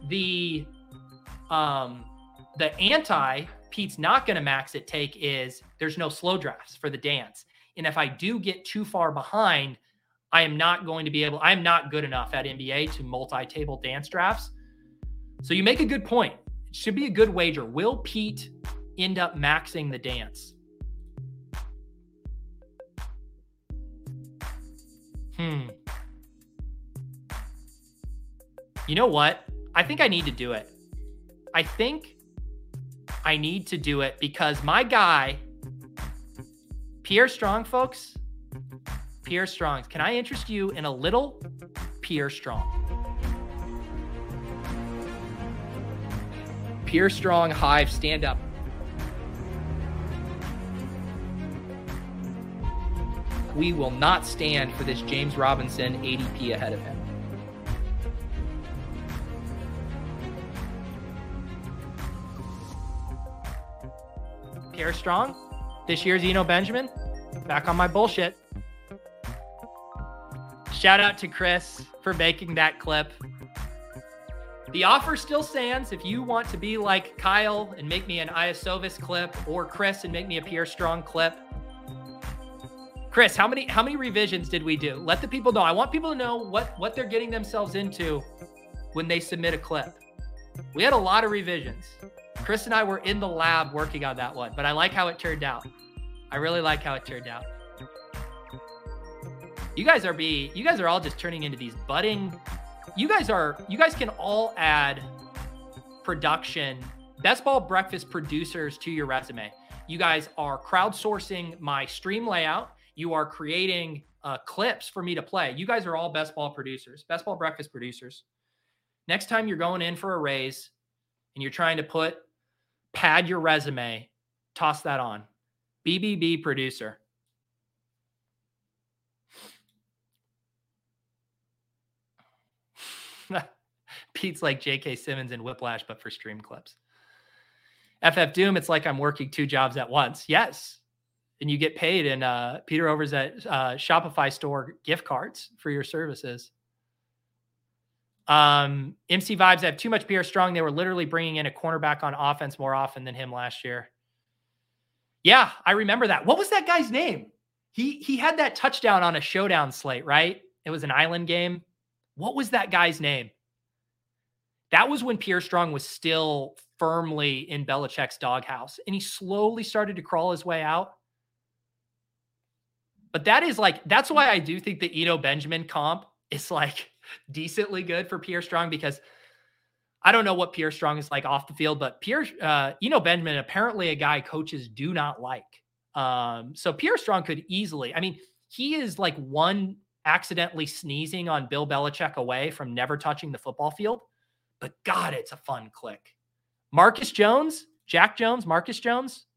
The um the anti Pete's not going to max it take is there's no slow drafts for the dance. And if I do get too far behind, I am not going to be able, I'm not good enough at NBA to multi table dance drafts. So you make a good point. It should be a good wager. Will Pete end up maxing the dance? Hmm. You know what? I think I need to do it. I think I need to do it because my guy, Pierre Strong, folks, Pierre Strong. Can I interest you in a little Pierre Strong? Pierre Strong, Hive, stand up. We will not stand for this James Robinson ADP ahead of him. Pierre Strong, this year's Eno Benjamin, back on my bullshit. Shout out to Chris for making that clip. The offer still stands. If you want to be like Kyle and make me an Iasovis clip, or Chris and make me a Pierre Strong clip. Chris, how many how many revisions did we do? Let the people know. I want people to know what what they're getting themselves into when they submit a clip. We had a lot of revisions. Chris and I were in the lab working on that one, but I like how it turned out. I really like how it turned out. You guys are be you guys are all just turning into these budding. You guys are you guys can all add production, best ball breakfast producers to your resume. You guys are crowdsourcing my stream layout. You are creating uh, clips for me to play. You guys are all best ball producers, best ball breakfast producers. Next time you're going in for a raise and you're trying to put pad your resume, toss that on. BBB producer. Pete's like J.K. Simmons and Whiplash, but for stream clips. FF Doom, it's like I'm working two jobs at once. Yes. And you get paid in uh, Pete Overzet uh, Shopify store gift cards for your services. Um, MC Vibes have too much Pierre Strong. They were literally bringing in a cornerback on offense more often than him last year. Yeah, I remember that. What was that guy's name? He he had that touchdown on a showdown slate, right? It was an island game. What was that guy's name? That was when Pierre Strong was still firmly in Belichick's doghouse and he slowly started to crawl his way out. But that is like, that's why I do think the Eno Benjamin comp is like decently good for Pierre Strong because I don't know what Pierre Strong is like off the field, but Pierre, uh, Eno Benjamin, apparently a guy coaches do not like. Um, so Pierre Strong could easily, I mean, he is like one accidentally sneezing on Bill Belichick away from never touching the football field. But God, it's a fun click. Marcus Jones, Jack Jones, Marcus Jones.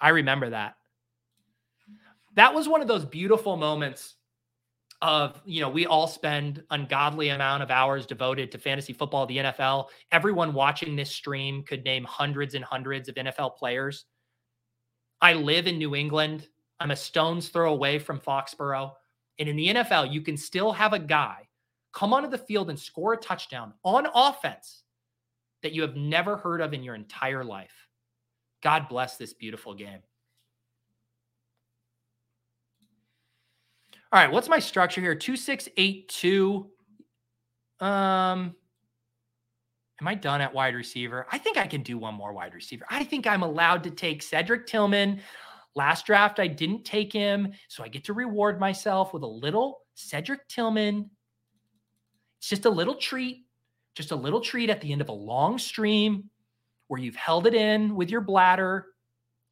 I remember that. That was one of those beautiful moments of, you know, we all spend ungodly amount of hours devoted to fantasy football, the NFL. Everyone watching this stream could name hundreds and hundreds of NFL players. I live in New England. I'm a stone's throw away from Foxborough. And in the NFL, you can still have a guy come onto the field and score a touchdown on offense that you have never heard of in your entire life. God bless this beautiful game. All right, what's my structure here? 2682. Um am I done at wide receiver? I think I can do one more wide receiver. I think I'm allowed to take Cedric Tillman. Last draft I didn't take him, so I get to reward myself with a little Cedric Tillman. It's just a little treat, just a little treat at the end of a long stream where you've held it in with your bladder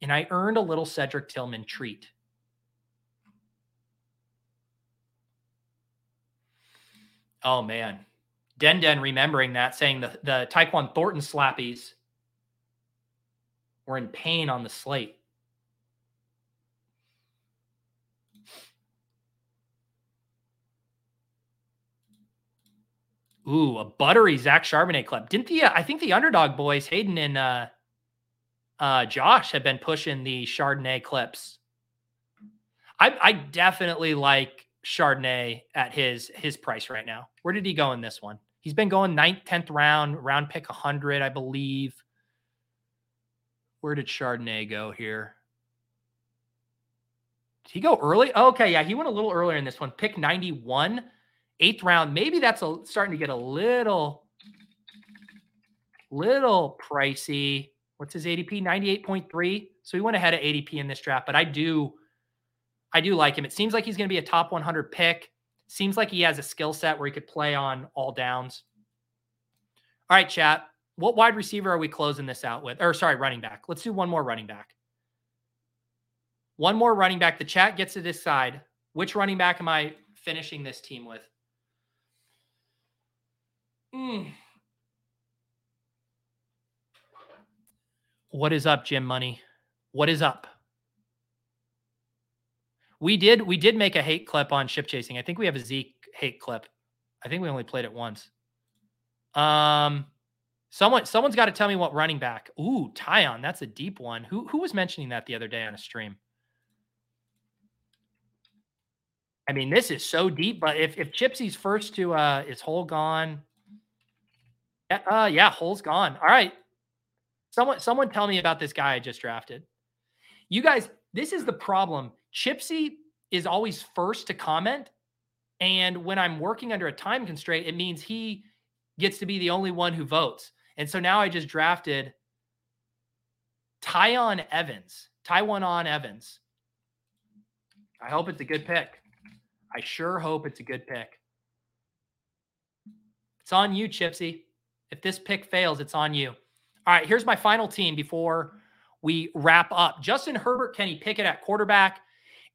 and I earned a little Cedric Tillman treat. Oh man. Den Den remembering that, saying the, the Tyquan Thornton slappies were in pain on the slate. Ooh, a buttery Zach Charbonnet clip. Didn't the uh, I think the underdog boys, Hayden and uh, uh, Josh, have been pushing the Chardonnay clips. I, I definitely like Chardonnay at his his price right now. Where did he go in this one? He's been going ninth, tenth round, round pick hundred, I believe. Where did Chardonnay go here? Did he go early? Oh, okay, yeah, he went a little earlier in this one. Pick 91, eighth round. Maybe that's a, starting to get a little, little pricey. What's his ADP? 98.3. So he went ahead of ADP in this draft, but I do I do like him. It seems like he's going to be a top 100 pick. Seems like he has a skill set where he could play on all downs. All right, chat. What wide receiver are we closing this out with? Or sorry, running back. Let's do one more running back. One more running back. The chat gets to decide which running back am I finishing this team with. Mm. What is up, Jim Money? What is up? We did we did make a hate clip on ship chasing. I think we have a Zeke hate clip. I think we only played it once. Um someone someone's got to tell me what running back. Ooh, Tyon, that's a deep one. Who who was mentioning that the other day on a stream? I mean, this is so deep, but if if Chipsy's first to uh is Hole gone? Yeah, uh yeah, Hole's gone. All right. Someone someone tell me about this guy I just drafted. You guys, this is the problem. Chipsy is always first to comment. And when I'm working under a time constraint, it means he gets to be the only one who votes. And so now I just drafted Tyon Evans, Taiwan on Evans. I hope it's a good pick. I sure hope it's a good pick. It's on you, Chipsy. If this pick fails, it's on you. All right, here's my final team before we wrap up. Justin Herbert, Kenny Pickett at quarterback.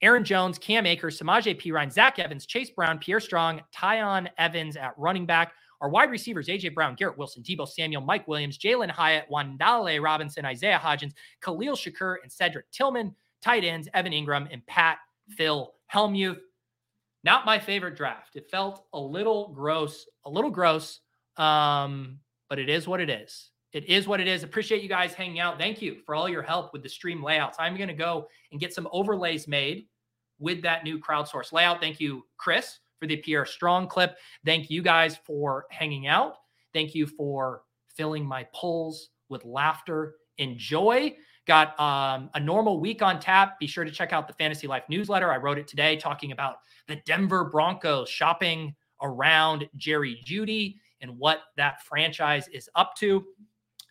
Aaron Jones, Cam Akers, Samaje Perine, Zach Evans, Chase Brown, Pierre Strong, Tyon Evans at running back. Our wide receivers, A.J. Brown, Garrett Wilson, Deebo Samuel, Mike Williams, Jalin Hyatt, Wan'Dale Robinson, Isaiah Hodgins, Khalil Shakir, and Cedric Tillman. Tight ends, Evan Engram, and Pat Phil Hellmuth. Not my favorite draft. It felt a little gross, a little gross, um, but it is what it is it is what it is. Appreciate you guys hanging out. Thank you for all your help with the stream layouts. I'm going to go and get some overlays made with that new crowdsource layout. Thank you, Chris, for the Pierre Strong clip. Thank you guys for hanging out. Thank you for filling my polls with laughter and joy. Got um, a normal week on tap. Be sure to check out the Fantasy Life newsletter. I wrote it today talking about the Denver Broncos shopping around Jerry Jeudy and what that franchise is up to.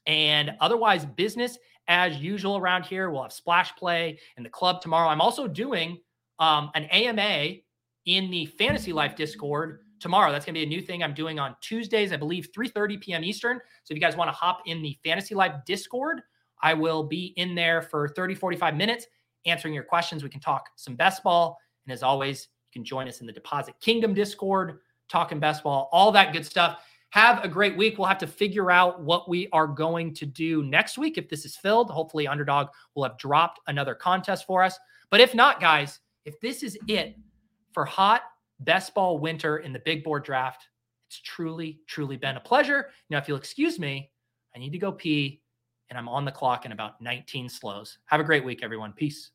And otherwise, business as usual around here. We'll have splash play in the club tomorrow. I'm also doing um, an AMA in the Fantasy Life Discord tomorrow. That's going to be a new thing I'm doing on Tuesdays, I believe 3:30 p.m. Eastern. So if you guys want to hop in the Fantasy Life Discord, I will be in there for 30, 45 minutes answering your questions. We can talk some best ball. And as always, you can join us in the Deposit Kingdom Discord, talking best ball, all that good stuff. Have a great week. We'll have to figure out what we are going to do next week if this is filled. Hopefully, Underdog will have dropped another contest for us. But if not, guys, if this is it for hot best ball winter in the big board draft, it's truly, truly been a pleasure. Now, if you'll excuse me, I need to go pee and I'm on the clock in about 19 slows. Have a great week, everyone. Peace.